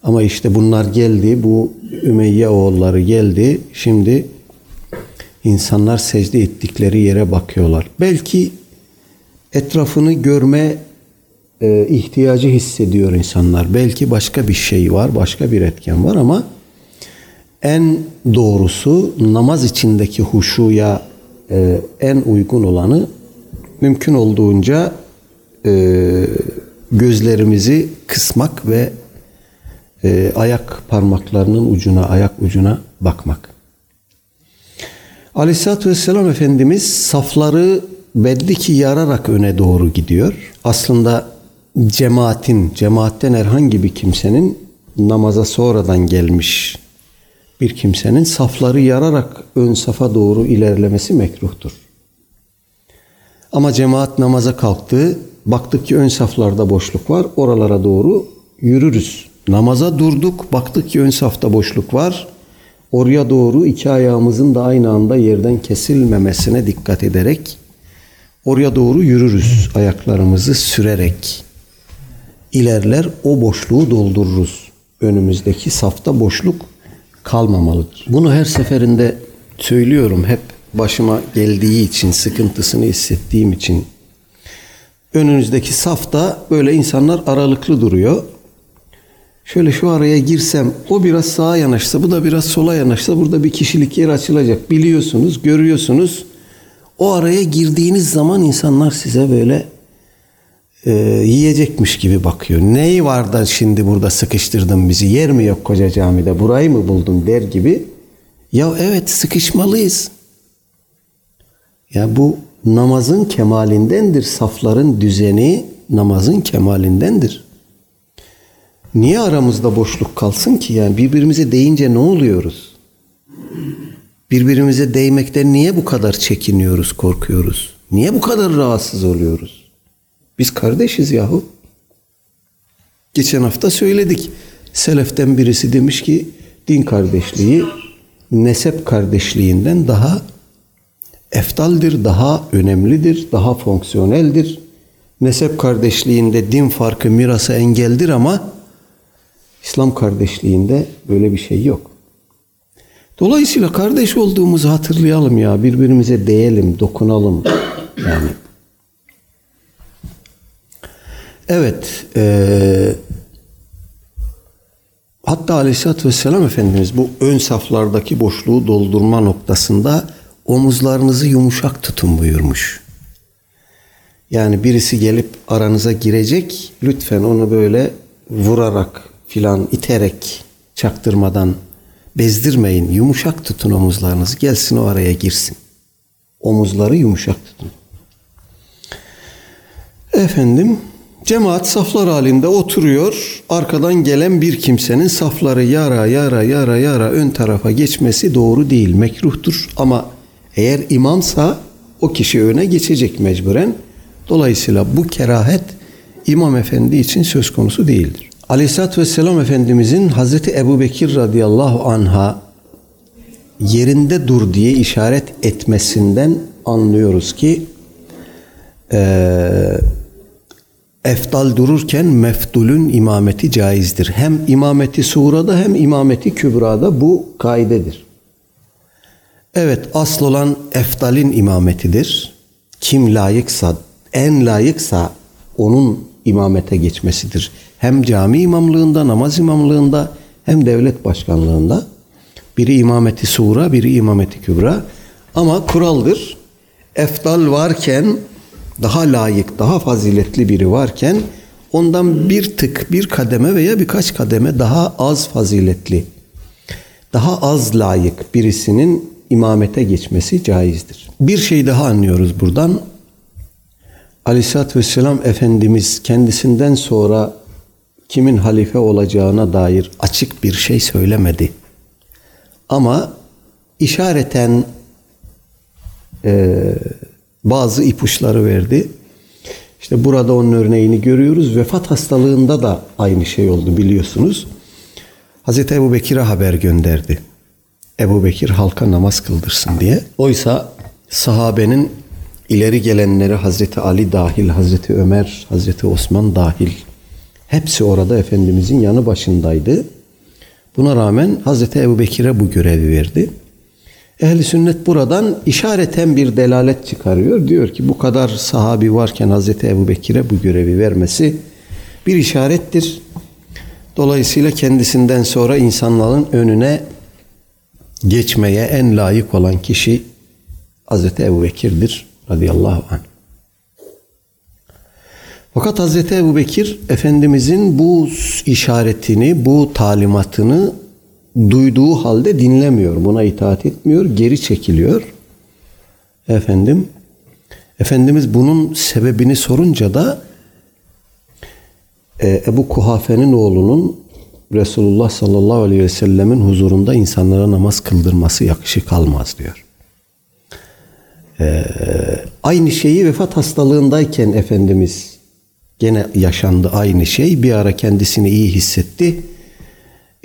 Ama işte bunlar geldi, bu Ümeyye oğulları geldi. Şimdi insanlar secde ettikleri yere bakıyorlar. Belki etrafını görme e, ihtiyacı hissediyor insanlar. Belki başka bir şey var, başka bir etken var ama en doğrusu namaz içindeki huşuya e, en uygun olanı mümkün olduğunca e, gözlerimizi kısmak ve e, ayak parmaklarının ucuna, ayak ucuna bakmak. Aleyhisselatü Vesselam Efendimiz safları belli ki yararak öne doğru gidiyor. Aslında cemaatin, cemaatten herhangi bir kimsenin namaza sonradan gelmiş bir kimsenin safları yararak ön safa doğru ilerlemesi mekruhtur. Ama cemaat namaza kalktı, baktık ki ön saflarda boşluk var, oralara doğru yürürüz. Namaza durduk, baktık ki ön safta boşluk var, oraya doğru iki ayağımızın da aynı anda yerden kesilmemesine dikkat ederek oraya doğru yürürüz ayaklarımızı sürerek ilerler o boşluğu doldururuz. Önümüzdeki safta boşluk kalmamalıdır. Bunu her seferinde söylüyorum hep başıma geldiği için, sıkıntısını hissettiğim için. Önünüzdeki safta böyle insanlar aralıklı duruyor. Şöyle şu araya girsem, o biraz sağa yanaşsa, bu da biraz sola yanaşsa burada bir kişilik yer açılacak. Biliyorsunuz, görüyorsunuz. O araya girdiğiniz zaman insanlar size böyle e, yiyecekmiş gibi bakıyor. Neyi var da şimdi burada sıkıştırdın bizi? Yer mi yok koca camide? Burayı mı buldun der gibi. Ya evet sıkışmalıyız. Ya bu namazın kemalindendir. Safların düzeni namazın kemalindendir. Niye aramızda boşluk kalsın ki? Yani birbirimize değince ne oluyoruz? Birbirimize değmekten niye bu kadar çekiniyoruz, korkuyoruz? Niye bu kadar rahatsız oluyoruz? Biz kardeşiz yahu. Geçen hafta söyledik. Seleften birisi demiş ki din kardeşliği nesep kardeşliğinden daha eftaldir, daha önemlidir, daha fonksiyoneldir. Nesep kardeşliğinde din farkı mirası engeldir ama İslam kardeşliğinde böyle bir şey yok. Dolayısıyla kardeş olduğumuzu hatırlayalım ya. Birbirimize değelim, dokunalım. Yani Evet. E, hatta Aleyhisselatü Vesselam Efendimiz bu ön saflardaki boşluğu doldurma noktasında omuzlarınızı yumuşak tutun buyurmuş. Yani birisi gelip aranıza girecek, lütfen onu böyle vurarak filan iterek çaktırmadan bezdirmeyin. Yumuşak tutun omuzlarınızı. Gelsin o araya girsin. Omuzları yumuşak tutun. Efendim Cemaat saflar halinde oturuyor. Arkadan gelen bir kimsenin safları yara yara yara yara ön tarafa geçmesi doğru değil. Mekruhtur ama eğer imamsa o kişi öne geçecek mecburen. Dolayısıyla bu kerahet imam efendi için söz konusu değildir. Aleyhisselatü Vesselam Efendimizin Hazreti Ebu Bekir radıyallahu anha yerinde dur diye işaret etmesinden anlıyoruz ki eee eftal dururken meftulün imameti caizdir. Hem imameti surada hem imameti kübrada bu kaidedir. Evet asıl olan eftalin imametidir. Kim layıksa, en layıksa onun imamete geçmesidir. Hem cami imamlığında, namaz imamlığında hem devlet başkanlığında. Biri imameti sura, biri imameti kübra. Ama kuraldır. Eftal varken daha layık, daha faziletli biri varken ondan bir tık, bir kademe veya birkaç kademe daha az faziletli, daha az layık birisinin imamete geçmesi caizdir. Bir şey daha anlıyoruz buradan. Aleyhisselatü Vesselam Efendimiz kendisinden sonra kimin halife olacağına dair açık bir şey söylemedi. Ama işareten e, bazı ipuçları verdi. İşte burada onun örneğini görüyoruz. Vefat hastalığında da aynı şey oldu biliyorsunuz. Hazreti Ebu Bekir'e haber gönderdi. Ebu Bekir halka namaz kıldırsın diye. Oysa sahabenin ileri gelenleri Hazreti Ali dahil, Hazreti Ömer, Hazreti Osman dahil hepsi orada Efendimizin yanı başındaydı. Buna rağmen Hazreti Ebu Bekir'e bu görevi verdi. Ehli sünnet buradan işareten bir delalet çıkarıyor. Diyor ki bu kadar sahabi varken Hazreti Ebu Bekir'e bu görevi vermesi bir işarettir. Dolayısıyla kendisinden sonra insanların önüne geçmeye en layık olan kişi Hazreti Ebu Bekir'dir radıyallahu anh. Fakat Hazreti Ebu Bekir Efendimizin bu işaretini, bu talimatını duyduğu halde dinlemiyor. Buna itaat etmiyor, geri çekiliyor. Efendim, Efendimiz bunun sebebini sorunca da e, Ebu Kuhafe'nin oğlunun Resulullah sallallahu aleyhi ve sellemin huzurunda insanlara namaz kıldırması yakışık almaz diyor. Ee, aynı şeyi vefat hastalığındayken Efendimiz gene yaşandı aynı şey. Bir ara kendisini iyi hissetti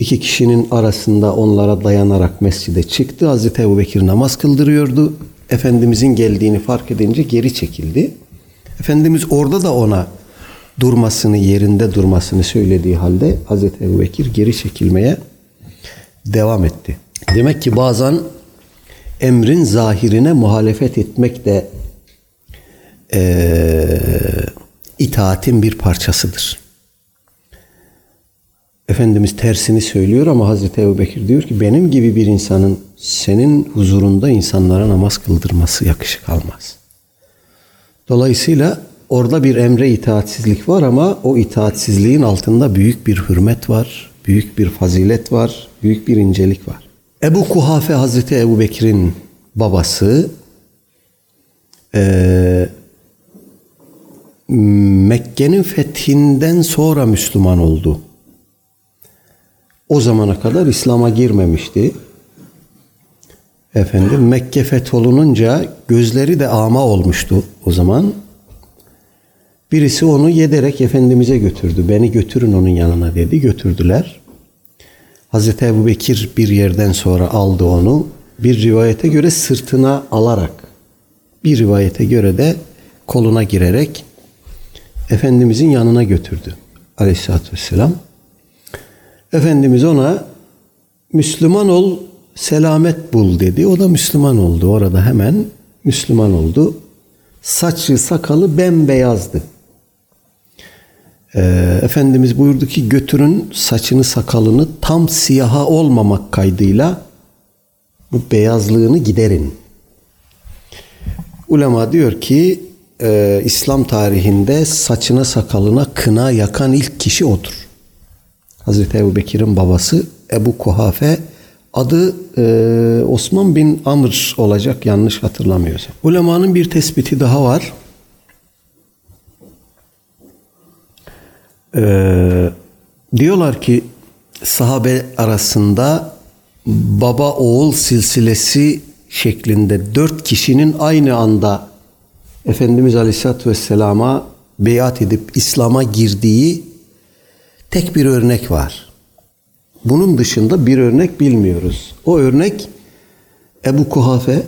İki kişinin arasında onlara dayanarak mescide çıktı. Hazreti Ebu Bekir namaz kıldırıyordu. Efendimizin geldiğini fark edince geri çekildi. Efendimiz orada da ona durmasını, yerinde durmasını söylediği halde Hazreti Ebu Bekir geri çekilmeye devam etti. Demek ki bazen emrin zahirine muhalefet etmek de e, itaatin bir parçasıdır. Efendimiz tersini söylüyor ama Hazreti Ebu Bekir diyor ki benim gibi bir insanın senin huzurunda insanlara namaz kıldırması yakışık almaz. Dolayısıyla orada bir emre itaatsizlik var ama o itaatsizliğin altında büyük bir hürmet var, büyük bir fazilet var, büyük bir incelik var. Ebu Kuhafe Hazreti Ebu Bekir'in babası e, Mekke'nin fethinden sonra Müslüman oldu. O zamana kadar İslam'a girmemişti. Efendim Mekke fetholununca gözleri de ama olmuştu o zaman. Birisi onu yederek Efendimiz'e götürdü. Beni götürün onun yanına dedi. Götürdüler. Hazreti Ebu Bekir bir yerden sonra aldı onu. Bir rivayete göre sırtına alarak, bir rivayete göre de koluna girerek Efendimizin yanına götürdü. Aleyhisselatü Vesselam. Efendimiz ona Müslüman ol, selamet bul dedi. O da Müslüman oldu. Orada hemen Müslüman oldu. Saçı, sakalı bembeyazdı. Ee, Efendimiz buyurdu ki götürün saçını sakalını tam siyaha olmamak kaydıyla bu beyazlığını giderin. Ulema diyor ki e, İslam tarihinde saçına sakalına kına yakan ilk kişi odur. Hazreti Ebu Bekir'in babası Ebu Kuhafe adı e, Osman bin Amr olacak yanlış hatırlamıyorsam. Ulemanın bir tespiti daha var. Ee, diyorlar ki sahabe arasında baba oğul silsilesi şeklinde dört kişinin aynı anda Efendimiz Aleyhisselatü Vesselam'a beyat edip İslam'a girdiği tek bir örnek var. Bunun dışında bir örnek bilmiyoruz. O örnek Ebu Kuhafe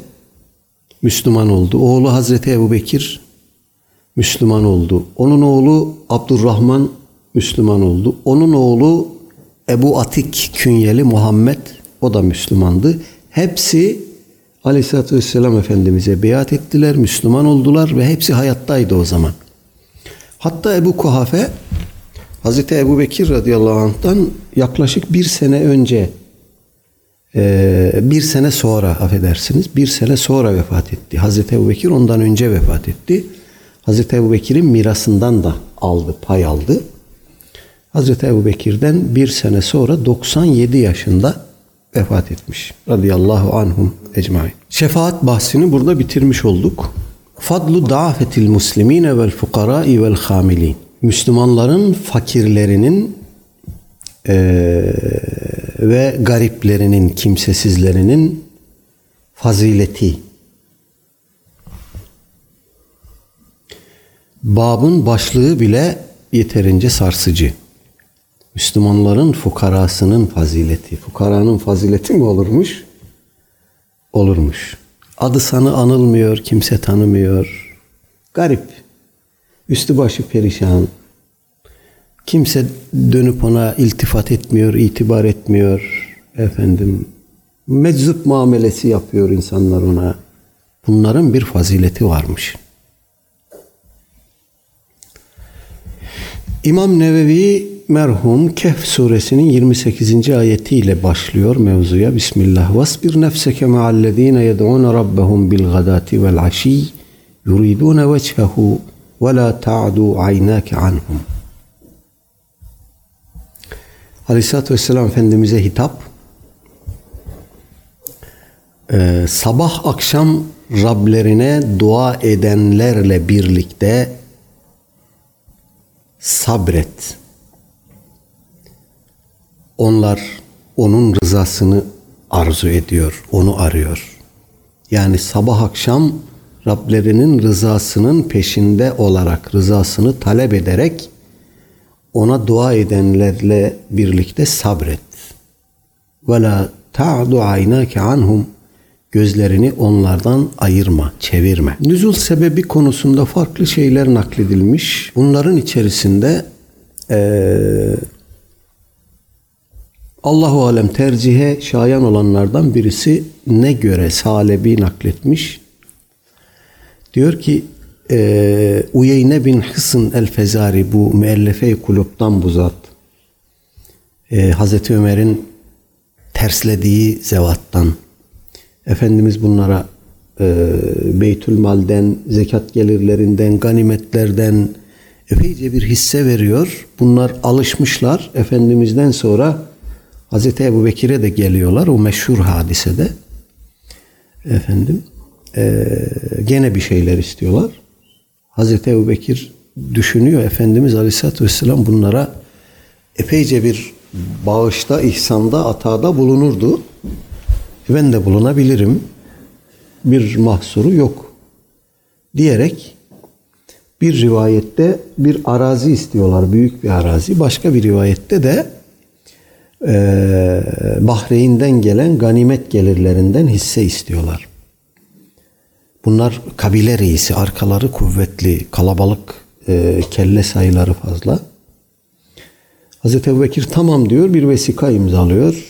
Müslüman oldu. Oğlu Hazreti Ebu Bekir Müslüman oldu. Onun oğlu Abdurrahman Müslüman oldu. Onun oğlu Ebu Atik künyeli Muhammed o da Müslümandı. Hepsi Aleyhisselatü Vesselam Efendimiz'e biat ettiler, Müslüman oldular ve hepsi hayattaydı o zaman. Hatta Ebu Kuhafe Hazreti Ebu Bekir radıyallahu anh'tan yaklaşık bir sene önce e, bir sene sonra affedersiniz bir sene sonra vefat etti. Hazreti Ebu Bekir ondan önce vefat etti. Hazreti Ebu Bekir'in mirasından da aldı, pay aldı. Hazreti Ebu Bekir'den bir sene sonra 97 yaşında vefat etmiş. Radıyallahu anhum ecmain. Şefaat bahsini burada bitirmiş olduk. Fadlu da'fetil muslimine vel fukarai vel hamilin. Müslümanların fakirlerinin e, ve gariplerinin, kimsesizlerinin fazileti. Babın başlığı bile yeterince sarsıcı. Müslümanların fukarasının fazileti. Fukaranın fazileti mi olurmuş? Olurmuş. Adı sanı anılmıyor, kimse tanımıyor. Garip. Üstü başı perişan. Kimse dönüp ona iltifat etmiyor, itibar etmiyor. Efendim, meczup muamelesi yapıyor insanlar ona. Bunların bir fazileti varmış. İmam Nevevi merhum Kehf suresinin 28. ayetiyle başlıyor mevzuya. Bismillah. Vasbir nefseke ma'allezine yed'un rabbahum bil gadati vel aşi yuridun vechehu ve la ta'du aynake anhum. Aleyhisselatü Vesselam Efendimiz'e hitap ee, sabah akşam Rablerine dua edenlerle birlikte sabret. Onlar onun rızasını arzu ediyor, onu arıyor. Yani sabah akşam Rablerinin rızasının peşinde olarak, rızasını talep ederek ona dua edenlerle birlikte sabret. ve la ta'du aynake anhum gözlerini onlardan ayırma, çevirme. Nüzul sebebi konusunda farklı şeyler nakledilmiş. Bunların içerisinde ee, Allahu alem tercihe şayan olanlardan birisi ne göre Salebi nakletmiş. Diyor ki e, Uyeyne bin Hısın el-Fezari bu müellefe-i kulüpten bu zat. E, Hazreti Ömer'in terslediği zevattan. Efendimiz bunlara e, Beytül Mal'den, zekat gelirlerinden, ganimetlerden epeyce bir hisse veriyor. Bunlar alışmışlar. Efendimiz'den sonra Hazreti Ebu Bekir'e de geliyorlar o meşhur hadisede. Efendim e, gene bir şeyler istiyorlar. Hazreti Ebu Bekir düşünüyor. Efendimiz Aleyhisselatü Vesselam bunlara epeyce bir bağışta, ihsanda, atada bulunurdu. Ben de bulunabilirim. Bir mahsuru yok. Diyerek bir rivayette bir arazi istiyorlar. Büyük bir arazi. Başka bir rivayette de e, Bahreyn'den gelen ganimet gelirlerinden hisse istiyorlar. Bunlar kabile reisi, arkaları kuvvetli, kalabalık, e, kelle sayıları fazla. Hazreti Ebu Bekir tamam diyor, bir vesika imzalıyor.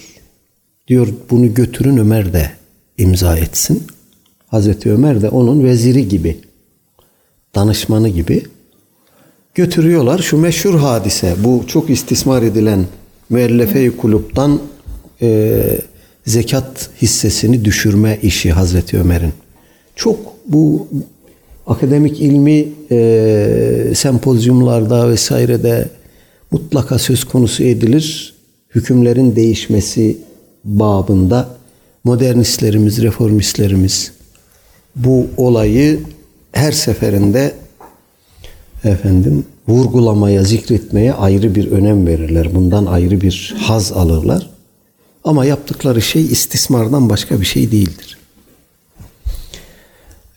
Diyor bunu götürün Ömer de imza etsin. Hazreti Ömer de onun veziri gibi, danışmanı gibi götürüyorlar. Şu meşhur hadise, bu çok istismar edilen müellefe-i kulüpten e, zekat hissesini düşürme işi Hazreti Ömer'in. Çok bu akademik ilmi e, sempozyumlarda vesairede mutlaka söz konusu edilir. Hükümlerin değişmesi babında modernistlerimiz, reformistlerimiz bu olayı her seferinde efendim vurgulamaya, zikretmeye ayrı bir önem verirler. Bundan ayrı bir haz alırlar. Ama yaptıkları şey istismardan başka bir şey değildir.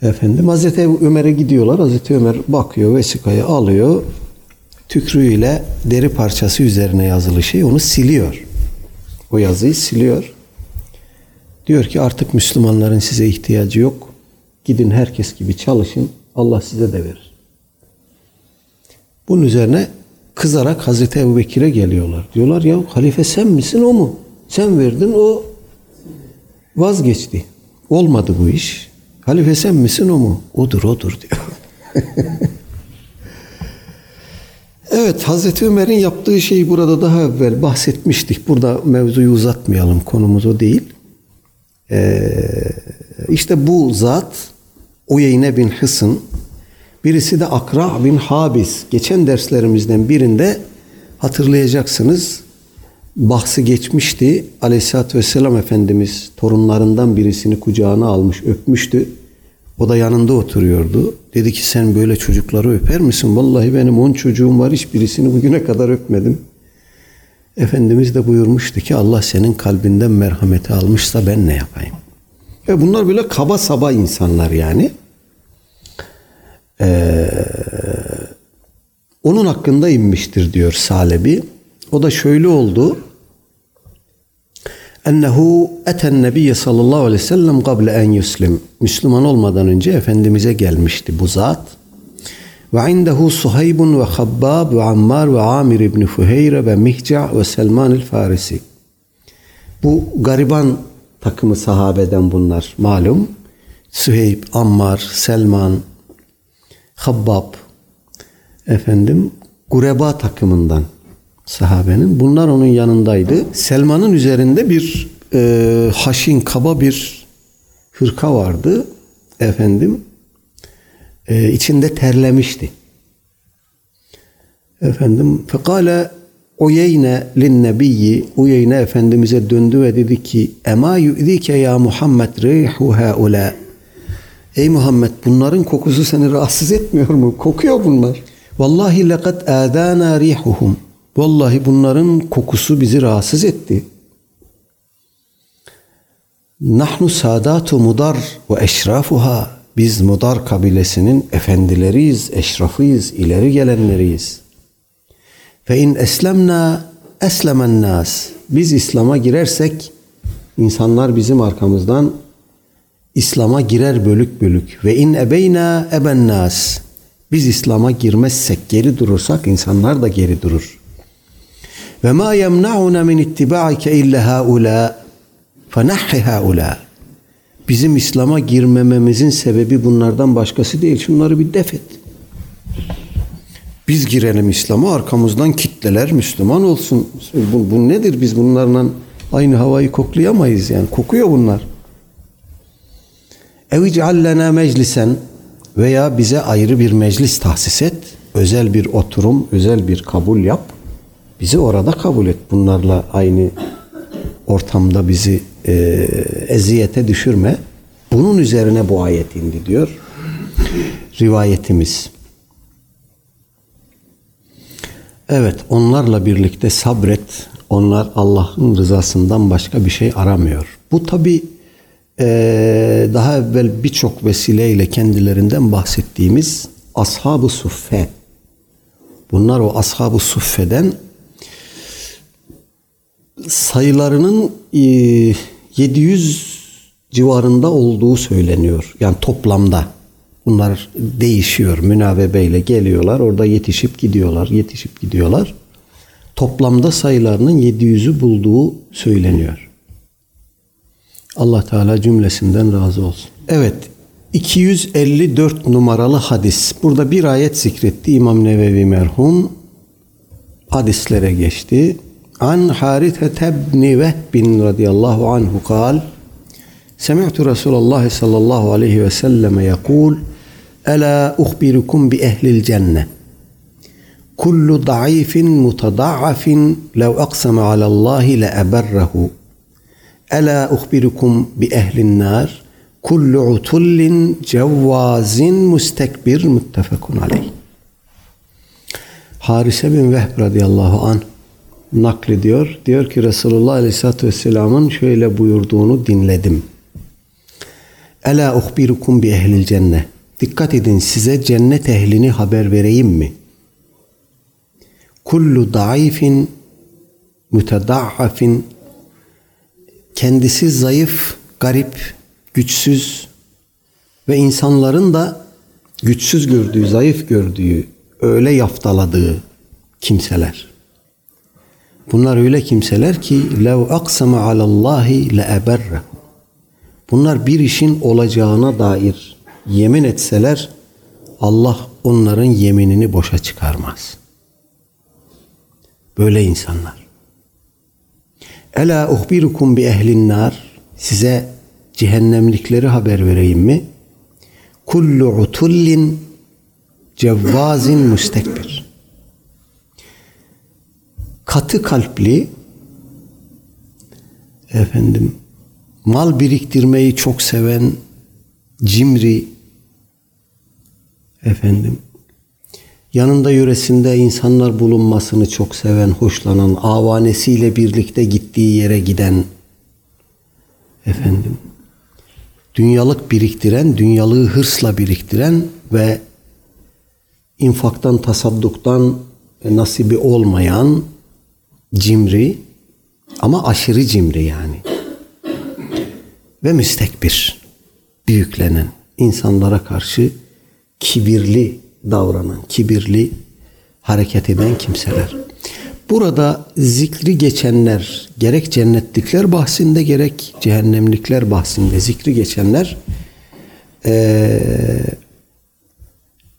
Efendim Hazreti Ömer'e gidiyorlar. Hazreti Ömer bakıyor vesikayı alıyor. Tükrüğüyle deri parçası üzerine yazılı şey onu siliyor. O yazıyı siliyor. Diyor ki artık Müslümanların size ihtiyacı yok. Gidin herkes gibi çalışın. Allah size de verir. Bunun üzerine kızarak Hazreti Ebu Bekir'e geliyorlar. Diyorlar ya halife sen misin o mu? Sen verdin o vazgeçti. Olmadı bu iş. Halife sen misin o mu? Odur odur diyor. evet Hazreti Ömer'in yaptığı şeyi burada daha evvel bahsetmiştik. Burada mevzuyu uzatmayalım. Konumuz o değil. Ee, işte bu zat Uyeyne bin Hısın Birisi de Akra bin Habis. Geçen derslerimizden birinde hatırlayacaksınız. Bahsi geçmişti. Aleyhisselatü Vesselam Efendimiz torunlarından birisini kucağına almış, öpmüştü. O da yanında oturuyordu. Dedi ki sen böyle çocukları öper misin? Vallahi benim on çocuğum var hiçbirisini bugüne kadar öpmedim. Efendimiz de buyurmuştu ki Allah senin kalbinden merhameti almışsa ben ne yapayım? Ve bunlar böyle kaba saba insanlar yani. Ee, onun hakkında inmiştir diyor Salebi. O da şöyle oldu. Ennehu eten nebiyye sallallahu aleyhi ve sellem kable en yuslim. Müslüman olmadan önce Efendimiz'e gelmişti bu zat. Ve indehu Suhaybun ve Habbab ve Ammar ve Amir ibn Fuheyre ve Mihca ve Selman el Farisi. Bu gariban takımı sahabeden bunlar malum. Süheyb, Ammar, Selman, Habbab efendim Gureba takımından sahabenin. Bunlar onun yanındaydı. Selman'ın üzerinde bir e, haşin kaba bir hırka vardı. Efendim e, içinde terlemişti. Efendim fekale Uyeyne lin nebiyyi Uyeyne Efendimiz'e döndü ve dedi ki Ema yu'zike ya Muhammed rihu haula Ey Muhammed bunların kokusu seni rahatsız etmiyor mu? Kokuyor bunlar. Vallahi lekad adana rihuhum. Vallahi bunların kokusu bizi rahatsız etti. Nahnu sadatu mudar ve eşrafuha. Biz mudar kabilesinin efendileriyiz, eşrafıyız, ileri gelenleriyiz. Fe in eslemna eslemen nas. Biz İslam'a girersek İnsanlar bizim arkamızdan İslam'a girer bölük bölük. Ve in ebeyna eben nas. Biz İslam'a girmezsek, geri durursak insanlar da geri durur. Ve ma yemna'una min ittiba'ike illa haula. Fenahhi haula. Bizim İslam'a girmememizin sebebi bunlardan başkası değil. Şunları bir def et. Biz girelim İslam'a arkamızdan kitleler Müslüman olsun. Bu, bu nedir? Biz bunlarla aynı havayı koklayamayız yani. Kokuyor bunlar. Ev ic'allena meclisen veya bize ayrı bir meclis tahsis et. Özel bir oturum, özel bir kabul yap. Bizi orada kabul et. Bunlarla aynı ortamda bizi e, eziyete düşürme. Bunun üzerine bu ayet indi diyor rivayetimiz. Evet onlarla birlikte sabret. Onlar Allah'ın rızasından başka bir şey aramıyor. Bu tabi e, daha evvel birçok vesileyle kendilerinden bahsettiğimiz ashab-ı suffe. Bunlar o ashab-ı suffeden sayılarının e, 700 civarında olduğu söyleniyor. Yani toplamda. Bunlar değişiyor. Münavebeyle geliyorlar. Orada yetişip gidiyorlar. Yetişip gidiyorlar. Toplamda sayılarının 700'ü bulduğu söyleniyor. Allah Teala cümlesinden razı olsun. Evet 254 numaralı hadis. Burada bir ayet zikretti İmam Nevevi merhum. Hadislere geçti. An Harithe tebni Vehbin radıyallahu anhu kal. Semi'tu Resulallah sallallahu aleyhi ve selleme yakul. Ela uhbirukum bi ehlil cennet. Kullu da'ifin mutada'afin lev aksama alallahi le eberrehu Ela uhbirukum bi ehlin nar kullu utullin cevvazin mustekbir muttefekun aleyh. Harise bin Vehb radıyallahu an naklediyor. Diyor ki Resulullah aleyhissalatü vesselamın şöyle buyurduğunu dinledim. Ela uhbirukum bi ehlil cennet. Dikkat edin size cennet ehlini haber vereyim mi? Kullu daifin mütedahafin kendisi zayıf, garip, güçsüz ve insanların da güçsüz gördüğü, zayıf gördüğü, öyle yaftaladığı kimseler. Bunlar öyle kimseler ki lev aksama alallahi le eberre. Bunlar bir işin olacağına dair yemin etseler Allah onların yeminini boşa çıkarmaz. Böyle insanlar. Ela uhbirukum bi ehlin nar. Size cehennemlikleri haber vereyim mi? Kullu utullin cevvazin müstekbir. Katı kalpli efendim mal biriktirmeyi çok seven cimri efendim yanında yöresinde insanlar bulunmasını çok seven, hoşlanan, avanesiyle birlikte gittiği yere giden efendim dünyalık biriktiren, dünyalığı hırsla biriktiren ve infaktan, tasadduktan nasibi olmayan cimri ama aşırı cimri yani ve müstekbir büyüklenen insanlara karşı kibirli davranan, kibirli hareket eden kimseler. Burada zikri geçenler gerek cennetlikler bahsinde gerek cehennemlikler bahsinde zikri geçenler ee,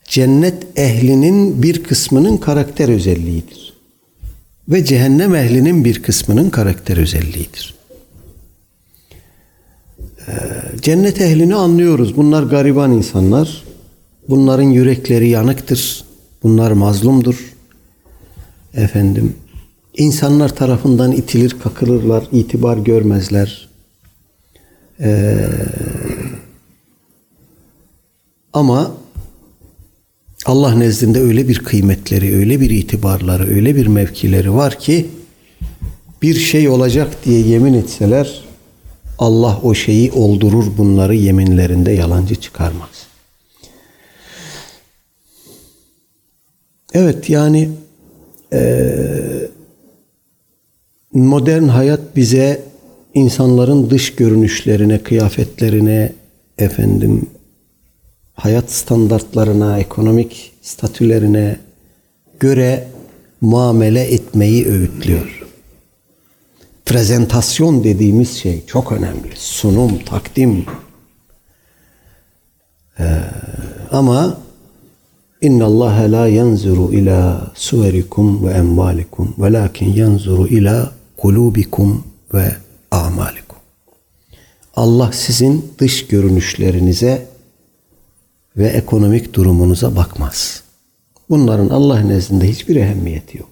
cennet ehlinin bir kısmının karakter özelliğidir. Ve cehennem ehlinin bir kısmının karakter özelliğidir. Ee, cennet ehlini anlıyoruz. Bunlar gariban insanlar. Bunların yürekleri yanıktır. Bunlar mazlumdur. Efendim, insanlar tarafından itilir, kakılırlar, itibar görmezler. Ee, ama Allah nezdinde öyle bir kıymetleri, öyle bir itibarları, öyle bir mevkileri var ki bir şey olacak diye yemin etseler Allah o şeyi oldurur bunları yeminlerinde yalancı çıkarmaz. Evet yani e, modern hayat bize insanların dış görünüşlerine, kıyafetlerine, efendim hayat standartlarına, ekonomik statülerine göre muamele etmeyi öğütlüyor. Prezentasyon dediğimiz şey çok önemli. Sunum, takdim. Ee, ama İnna Allah la yanzuru ila suverikum ve emvalikum velakin yanzuru ila kulubikum ve amalikum. Allah sizin dış görünüşlerinize ve ekonomik durumunuza bakmaz. Bunların Allah nezdinde hiçbir ehemmiyeti yok.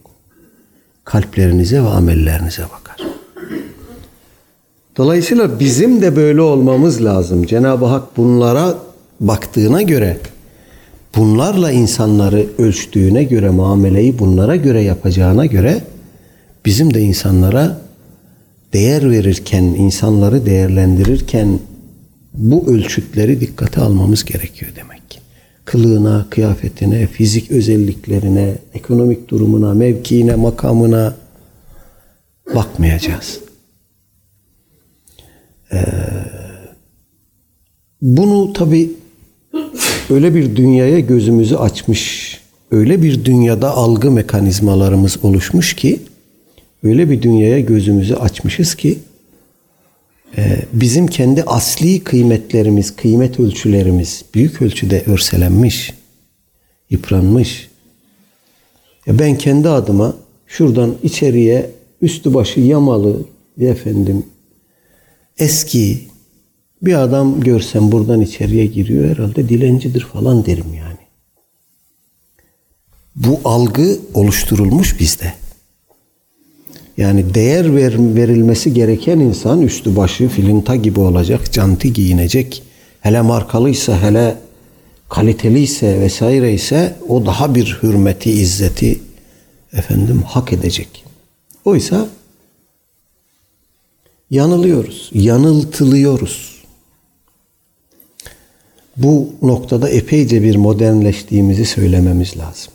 Kalplerinize ve amellerinize bakar. Dolayısıyla bizim de böyle olmamız lazım. Cenab-ı Hak bunlara baktığına göre, bunlarla insanları ölçtüğüne göre, muameleyi bunlara göre yapacağına göre bizim de insanlara değer verirken, insanları değerlendirirken bu ölçütleri dikkate almamız gerekiyor demek ki. Kılığına, kıyafetine, fizik özelliklerine, ekonomik durumuna, mevkiine, makamına bakmayacağız. Ee, bunu tabi öyle bir dünyaya gözümüzü açmış, öyle bir dünyada algı mekanizmalarımız oluşmuş ki, öyle bir dünyaya gözümüzü açmışız ki, e, bizim kendi asli kıymetlerimiz, kıymet ölçülerimiz büyük ölçüde örselenmiş, yıpranmış. Ben kendi adıma şuradan içeriye üstü başı yamalı efendim eski bir adam görsem buradan içeriye giriyor herhalde dilencidir falan derim yani. Bu algı oluşturulmuş bizde. Yani değer ver, verilmesi gereken insan üstü başı filinta gibi olacak, canti giyinecek. Hele markalıysa, hele kaliteliyse vesaire ise o daha bir hürmeti, izzeti efendim hak edecek. Oysa yanılıyoruz, yanıltılıyoruz. Bu noktada epeyce bir modernleştiğimizi söylememiz lazım.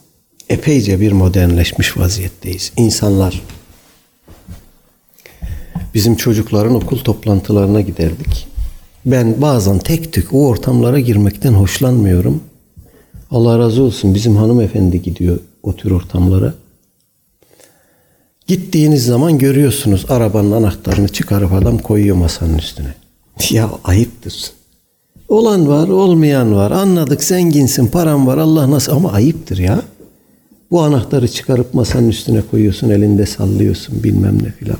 Epeyce bir modernleşmiş vaziyetteyiz. İnsanlar bizim çocukların okul toplantılarına giderdik. Ben bazen tek tük o ortamlara girmekten hoşlanmıyorum. Allah razı olsun bizim hanımefendi gidiyor o tür ortamlara. Gittiğiniz zaman görüyorsunuz arabanın anahtarını çıkarıp adam koyuyor masanın üstüne. Ya ayıptır. Olan var, olmayan var. Anladık zenginsin, paran var. Allah nasıl ama ayıptır ya. Bu anahtarı çıkarıp masanın üstüne koyuyorsun, elinde sallıyorsun bilmem ne filan.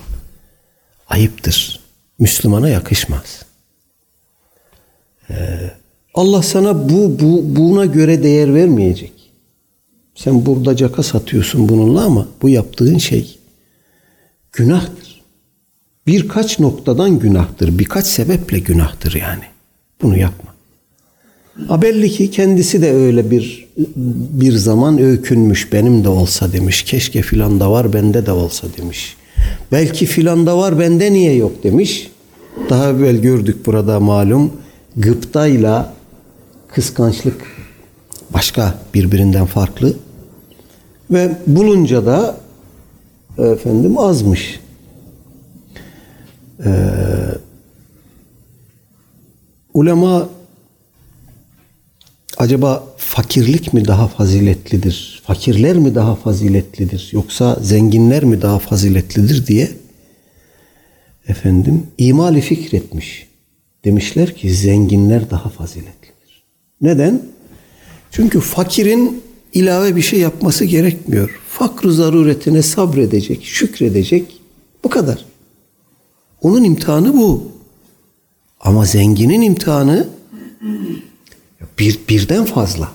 Ayıptır. Müslümana yakışmaz. Ee, Allah sana bu, bu buna göre değer vermeyecek. Sen burada caka satıyorsun bununla ama bu yaptığın şey günahtır. Birkaç noktadan günahtır. Birkaç sebeple günahtır yani. Bunu yapma. A belli ki kendisi de öyle bir bir zaman öykünmüş benim de olsa demiş. Keşke filan da var bende de olsa demiş. Belki filan da var bende niye yok demiş. Daha evvel gördük burada malum gıptayla kıskançlık başka birbirinden farklı ve bulunca da efendim azmış. Ee, ulema acaba fakirlik mi daha faziletlidir? Fakirler mi daha faziletlidir? Yoksa zenginler mi daha faziletlidir diye efendim imali fikretmiş. Demişler ki zenginler daha faziletlidir. Neden? Çünkü fakirin ilave bir şey yapması gerekmiyor. Fakr zaruretine sabredecek, şükredecek. Bu kadar. Onun imtihanı bu. Ama zenginin imtihanı bir, birden fazla.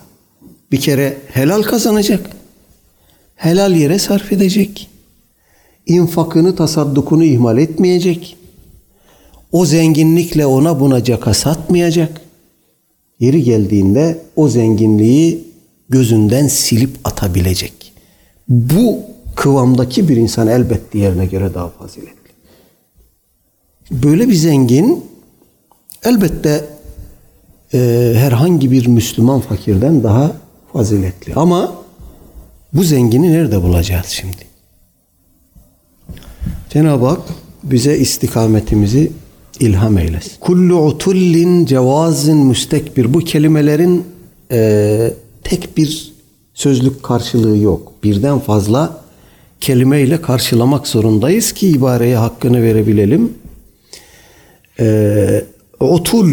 Bir kere helal kazanacak. Helal yere sarf edecek. İnfakını, tasaddukunu ihmal etmeyecek. O zenginlikle ona buna caka satmayacak. Yeri geldiğinde o zenginliği gözünden silip atabilecek. Bu kıvamdaki bir insan elbet diğerine göre daha faziletli. Böyle bir zengin elbette e, herhangi bir Müslüman fakirden daha faziletli. Ama bu zengini nerede bulacağız şimdi? Cenab-ı Hak bize istikametimizi ilham eylesin. Kullu utullin cevazin müstekbir. Bu kelimelerin e, tek bir sözlük karşılığı yok. Birden fazla kelimeyle karşılamak zorundayız ki ibareye hakkını verebilelim. E, otul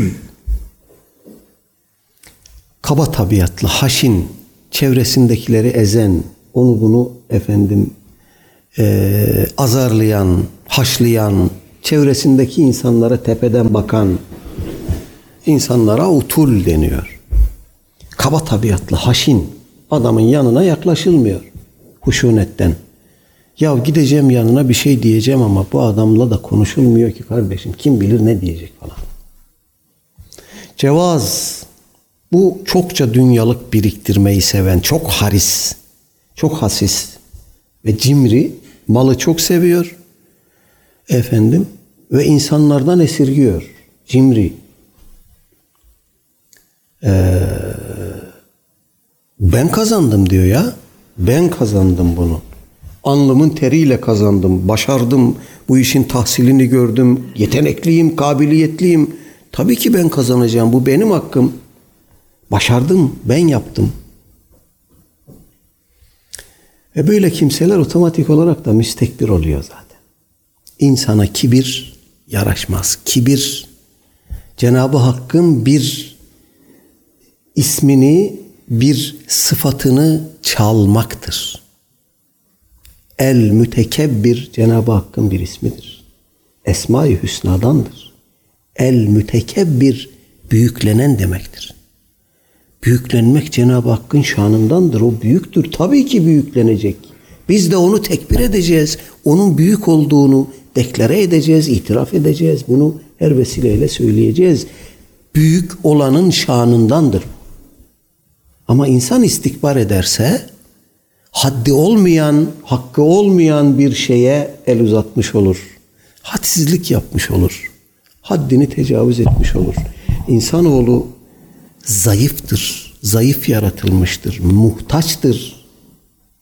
kaba tabiatlı, haşin, çevresindekileri ezen, onu bunu efendim e, azarlayan, haşlayan, çevresindeki insanlara tepeden bakan insanlara utul deniyor. Kaba tabiatlı, haşin, adamın yanına yaklaşılmıyor huşunetten. Ya gideceğim yanına bir şey diyeceğim ama bu adamla da konuşulmuyor ki kardeşim. Kim bilir ne diyecek falan. Cevaz bu çokça dünyalık biriktirmeyi seven, çok haris, çok hasis ve cimri, malı çok seviyor. Efendim ve insanlardan esirgiyor. Cimri. Ee, ben kazandım diyor ya. Ben kazandım bunu. Alnımın teriyle kazandım. Başardım. Bu işin tahsilini gördüm. Yetenekliyim, kabiliyetliyim. Tabii ki ben kazanacağım. Bu benim hakkım. Başardım. Ben yaptım. Ve böyle kimseler otomatik olarak da müstekbir oluyor zaten. İnsana kibir yaraşmaz. Kibir Cenab-ı Hakk'ın bir ismini, bir sıfatını çalmaktır. El mütekebbir Cenab-ı Hakk'ın bir ismidir. Esma-i Hüsna'dandır. El mütekebbir büyüklenen demektir. Büyüklenmek Cenab-ı Hakk'ın şanındandır. O büyüktür. Tabii ki büyüklenecek. Biz de onu tekbir edeceğiz. Onun büyük olduğunu deklare edeceğiz, itiraf edeceğiz. Bunu her vesileyle söyleyeceğiz. Büyük olanın şanındandır. Ama insan istikbar ederse haddi olmayan, hakkı olmayan bir şeye el uzatmış olur. Hadsizlik yapmış olur. Haddini tecavüz etmiş olur. İnsanoğlu zayıftır, zayıf yaratılmıştır, muhtaçtır.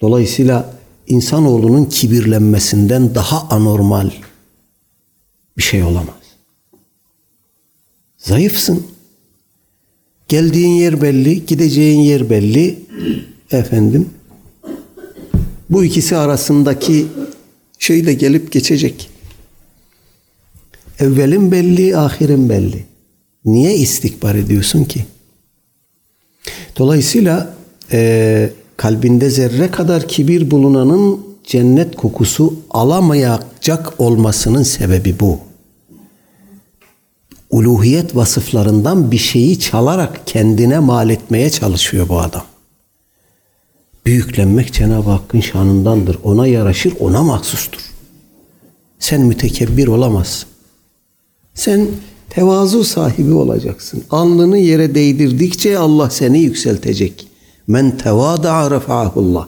Dolayısıyla insanoğlunun kibirlenmesinden daha anormal bir şey olamaz. Zayıfsın. Geldiğin yer belli, gideceğin yer belli. Efendim, bu ikisi arasındaki şey de gelip geçecek. Evvelin belli, ahirin belli. Niye istikbar ediyorsun ki? Dolayısıyla e, kalbinde zerre kadar kibir bulunanın cennet kokusu alamayacak olmasının sebebi bu. Uluhiyet vasıflarından bir şeyi çalarak kendine mal etmeye çalışıyor bu adam. Büyüklenmek Cenab-ı Hakk'ın şanındandır. Ona yaraşır, ona mahsustur. Sen mütekebbir olamazsın. Sen tevazu sahibi olacaksın. Alnını yere değdirdikçe Allah seni yükseltecek. Men tevada'a refa'ahullah.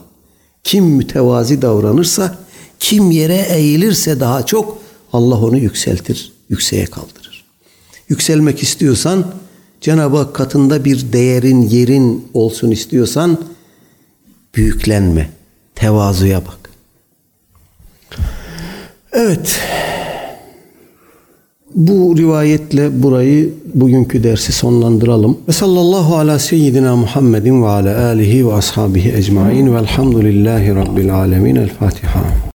Kim mütevazi davranırsa, kim yere eğilirse daha çok Allah onu yükseltir, yükseğe kaldırır. Yükselmek istiyorsan, Cenab-ı Hak katında bir değerin, yerin olsun istiyorsan, büyüklenme, tevazuya bak. Evet, bu rivayetle burayı bugünkü dersi sonlandıralım. Ve sallallahu ala seyyidina Muhammedin ve ala alihi ve ashabihi ecmain velhamdülillahi rabbil alemin. El Fatiha.